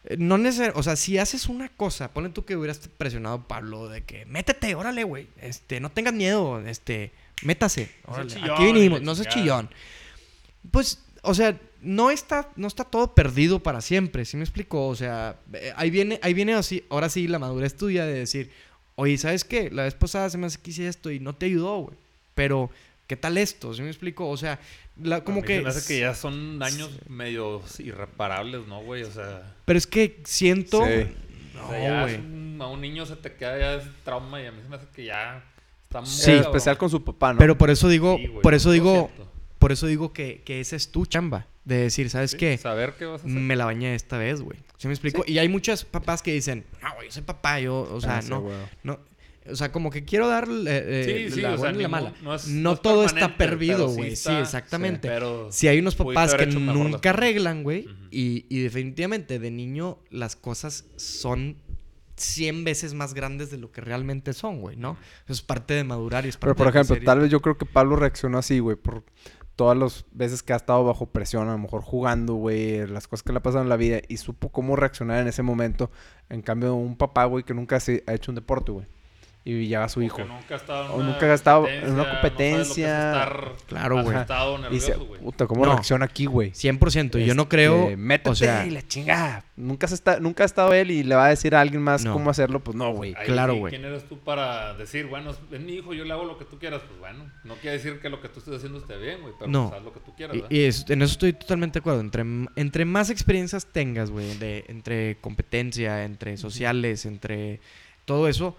eh, No necesariamente, o sea, si haces una cosa, ponle tú que hubieras presionado a Pablo de que métete, órale, güey. Este, no tengas miedo, este, métase. No órale, chillón, aquí vinimos, no seas chillón. Pues, o sea, no está, no está todo perdido para siempre, ¿sí me explico? O sea, eh, ahí viene, ahí viene así, ahora sí la madurez tuya de decir, oye, ¿sabes qué? La vez pasada se me hace que hice esto y no te ayudó, güey. Pero, ¿qué tal esto? ¿Sí me explico? O sea, la- A como mí que... se me hace que ya son daños medios irreparables, ¿no, güey? O sea, Pero es que siento... Sí. No, o sea, ya güey. es un- a un niño se te queda ya ese trauma y a mí se me hace que ya está muy Sí. Especial con su papá, ¿no? Pero por eso digo, Sí, güey, por eso digo, siento. Por eso digo que, que esa es tu chamba. De decir, ¿sabes Sí, qué? Saber qué vas a hacer. Me la bañé esta vez, güey. ¿Sí me explico? Y hay muchos papás que dicen, no, güey, yo soy papá, yo, o sea, Ah, no, no. O sea, como que quiero dar eh, Sí, sí, la o sea, buena y la ningún- mala. no es- no no es todo está perdido, sí güey. Sí, exactamente. Pero Si hay unos papás que nunca arreglan, güey. Y, y definitivamente de niño las cosas son 100 veces más grandes de lo que realmente son, güey, ¿no? Eso es parte de madurar y es parte Pero, por de ejemplo, tal vez yo creo que Pablo reaccionó así, güey, por todas las veces que ha estado bajo presión, a lo mejor jugando, güey, las cosas que le ha pasado en la vida y supo cómo reaccionar en ese momento. En cambio, un papá, güey, que nunca ha hecho un deporte, güey, y lleva a su O hijo. nunca ha estado en O una nunca ha estado en una no sabe lo que es competencia. estar Claro, güey. Y nervioso, güey. puta, ¿cómo No. reacciona aquí, güey? 100%. Y yo no creo... Este, Métete o sea, y la chingada. Nunca, se está, nunca ha estado él y le va a decir a alguien más No. cómo hacerlo. Pues no, güey. Claro, güey. ¿Quién eres tú para decir, bueno, es mi hijo, yo le hago lo que tú quieras? Pues bueno, no quiere decir que lo que tú estés haciendo esté bien, güey, pero No. pues, haz lo que tú quieras, Y, ¿verdad? y es- en eso estoy totalmente de acuerdo. Entre, entre más experiencias tengas, güey, entre competencia, entre sociales, entre todo eso,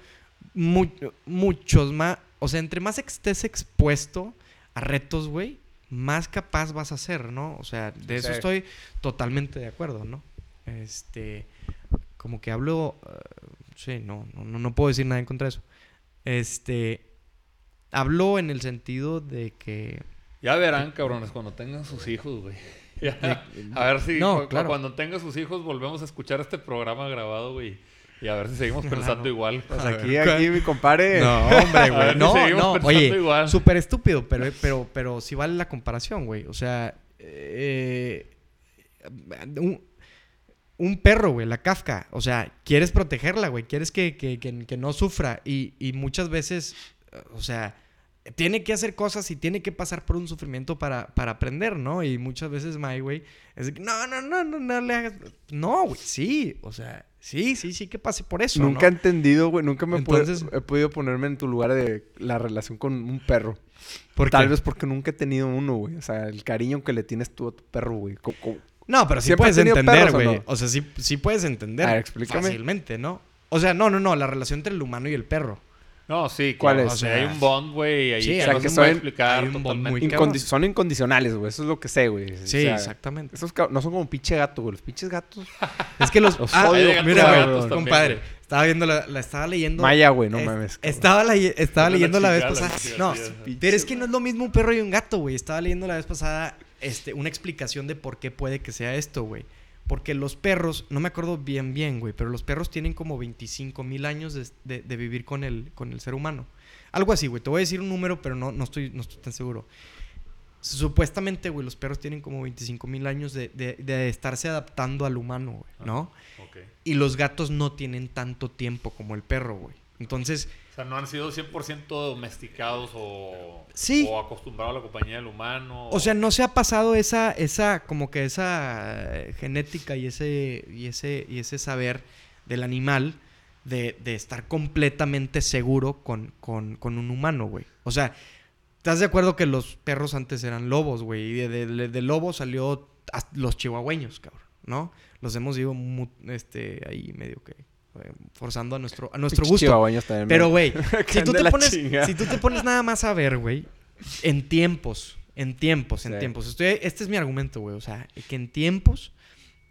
mu- muchos más, o sea, entre más estés expuesto a retos, güey, más capaz vas a ser, ¿no? O sea, de eso Sí. estoy totalmente de acuerdo, ¿no? Este, como que hablo, eh, sí, no, no, no- no puedo decir nada en contra de eso. Este, hablo en el sentido de que Ya verán, cabrones, cuando tengan sus hijos, güey. Ya, a ver si No, cu- claro. cuando tengan sus hijos volvemos a escuchar este programa grabado, güey. Y a ver si seguimos Claro. pensando igual. Pues aquí, aquí, mi compadre. No, hombre, güey. si No, no. Oye, igual. súper estúpido, pero, pero, pero sí vale la comparación, güey. O sea, eh, un, un perro, güey, la Kafka. O sea, quieres protegerla, güey. Quieres que, que, que- que no sufra. Y, y muchas veces, o sea, tiene que hacer cosas y tiene que pasar por un sufrimiento para, para aprender, ¿no? Y muchas veces, my, güey, es de que, no, no, no, no, no le hagas. No, güey, sí. O sea, sí, sí, sí que pase por eso. Nunca he ¿no? entendido, güey. Nunca me Entonces- he podido ponerme en tu lugar de la relación con un perro. ¿Por Tal qué? vez porque nunca he tenido uno, güey. O sea, el cariño que le tienes tú a tu perro, güey. No, pero sí ¿Siempre has puedes entender, o güey. no? O, sea, sí, sí puedes entender. A ver, explícame. Fácilmente, ¿no? O sea, no, no, no. La relación entre el humano y el perro. No, sí. ¿Cuál claro, es? O sea, O sea, hay un bond, güey. sí, que hay no un- se que puede son- explicar un bond totalmente. muy Incondi- son incondicionales, güey. Eso es lo que sé, güey. O Sí, sea, exactamente. Esos no son como pinche gato, güey. Los pinches gatos. Es que los... Los Ah, odio, mira, gatos, güey, gatos también, compadre. Estaba viendo la... La estaba leyendo... Maya, güey. No Es- mames. cabrón. Estaba, la- leyendo la la vez pasada. la No, chingada. pero es que no es lo mismo un perro y un gato, güey. Estaba leyendo la vez pasada este, una explicación de por qué puede que sea esto, güey. Porque los perros, no me acuerdo bien, bien, güey, pero los perros tienen como 25 mil años de, de- de vivir con el, con el ser humano. Algo así, güey. Te voy a decir un número, pero no, no, estoy, no estoy tan seguro. Supuestamente, güey, los perros tienen como 25 mil años de, de- de estarse adaptando al humano, güey, ¿no? Ok. Y los gatos no tienen tanto tiempo como el perro, güey. Entonces, O sea, no han sido 100% domesticados o, Sí. o acostumbrados a la compañía del humano. o sea, no se ha pasado esa, esa, como que esa eh, genética y ese, y ese, y ese saber del animal de, de estar completamente seguro con, con, con un humano, güey. O sea, ¿estás de acuerdo que los perros antes eran lobos, güey? Y de, de, de lobo salió los chihuahueños, cabrón, ¿no? Los hemos ido este, ahí medio que forzando a nuestro, a nuestro gusto. también, Pero, güey. si tú, te pones, si tú te pones nada más a ver, güey, en tiempos, en tiempos, en Sí. tiempos. Estoy, este es mi argumento, güey. O sea, que en tiempos,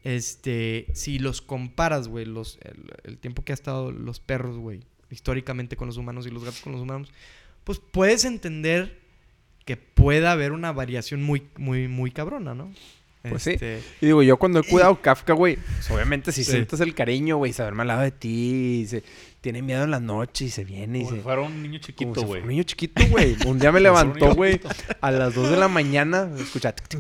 este, si los comparas, güey, los, el, el tiempo que ha estado los perros, güey, históricamente con los humanos y los gatos con los humanos, pues puedes entender que pueda haber una variación muy, muy, muy cabrona, ¿no? Pues sí. Este, Y digo, yo cuando he cuidado Kafka, güey, pues obviamente si Sí. sientes el cariño, güey, se duerme al lado de ti, y se tiene miedo en la noche y se viene y Como se... fuera un niño chiquito, si güey. Un niño chiquito, güey. Un día me levantó, güey, a las 2 de la mañana, escucha... tic.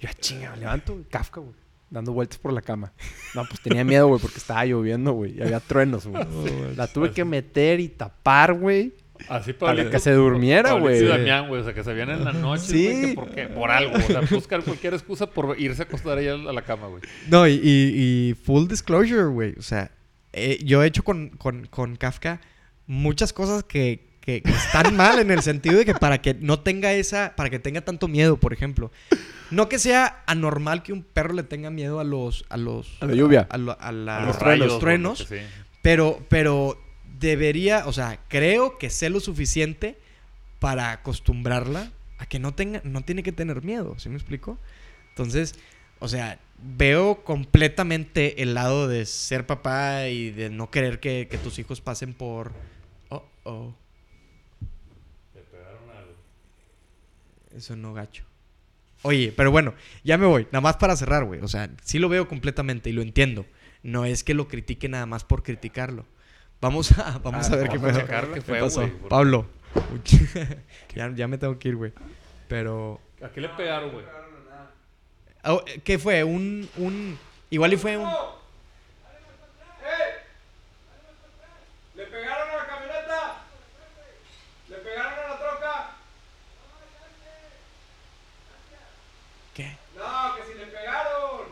Yo, "Ah, chinga, me levanto, Kafka, güey. Dando vueltas por la cama. No, pues tenía miedo, güey, porque estaba lloviendo, güey. Y había truenos, güey. La tuve que meter y tapar, güey. Así Para que se durmiera, güey. Damián, güey. O sea, que se vienen en la noche, Sí. güey. que ¿Por qué? Por algo. O sea, buscar cualquier excusa por irse a acostar allá a la cama, güey. No, y, y- y full disclosure, güey. O sea, eh, yo he hecho con, con- con Kafka muchas cosas que, que- que están mal en el sentido de que para que no tenga esa, para que tenga tanto miedo, por ejemplo. No que sea anormal que un perro le tenga miedo a los, a los, A la lluvia. a, lo- a la- A a los truenos, sí. pero, pero debería, o sea, creo que sé lo suficiente para acostumbrarla a que no tenga, no tiene que tener miedo, ¿sí me explico? Entonces, o sea, veo completamente el lado de ser papá y de no querer que, que tus hijos pasen por... Oh, oh. Eso no gacho. Oye, pero bueno, ya me voy. Nada más para cerrar, güey. O sea, sí lo veo completamente y lo entiendo. No es que lo critique nada más por criticarlo. Vamos a, vamos Ah, a ver qué, vamos a pedo. checar qué ¿Qué fue, pasó. güey, porque- Pablo. ya, ya me tengo que ir, güey. Pero... ¿A qué le pegaron, güey? Oh, ¿Qué fue? Un, un... Igual y fue un... ¡Le pegaron a la camioneta! ¡Le pegaron a la troca! ¿Qué? ¡No, que si le pegaron!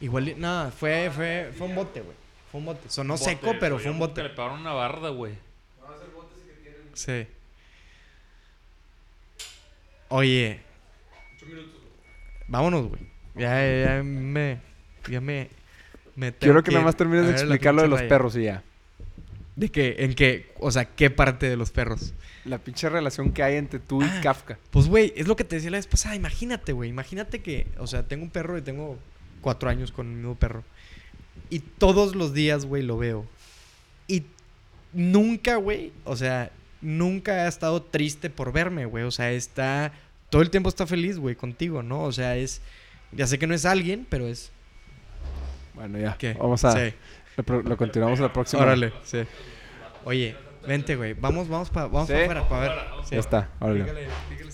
Igual y... No, fue, fue, fue un bote, güey. Fue un bote. Sonó Bote, seco, pero fue un Que bote. le pegaron una barda, güey. Sí. Oye. Vámonos, güey. Ya, ya me. Ya me. me tengo Quiero que nada más termines de explicar lo de los raya. perros y ya. ¿De qué? ¿En qué? O sea, ¿qué parte de los perros? La pinche relación que hay entre tú y Ah. Kafka. Pues, güey, es lo que te decía la vez pasada. Imagínate, güey. Imagínate que, o sea, tengo un perro y tengo cuatro años con mi mismo perro. Y todos los días, güey, lo veo. Y nunca, güey, o sea, nunca ha estado triste por verme, güey. O sea, está. Todo el tiempo está feliz, güey, contigo, ¿no? O sea, es. Ya sé que no es alguien, pero es. Bueno, ya. ¿Qué? Vamos a... Sí. Lo, lo continuamos la próxima. Órale, sí. Oye, vente, güey. Vamos, vamos para vamos Sí. pa afuera para ver. Sí. Ya está, órale. Pícale, pícale.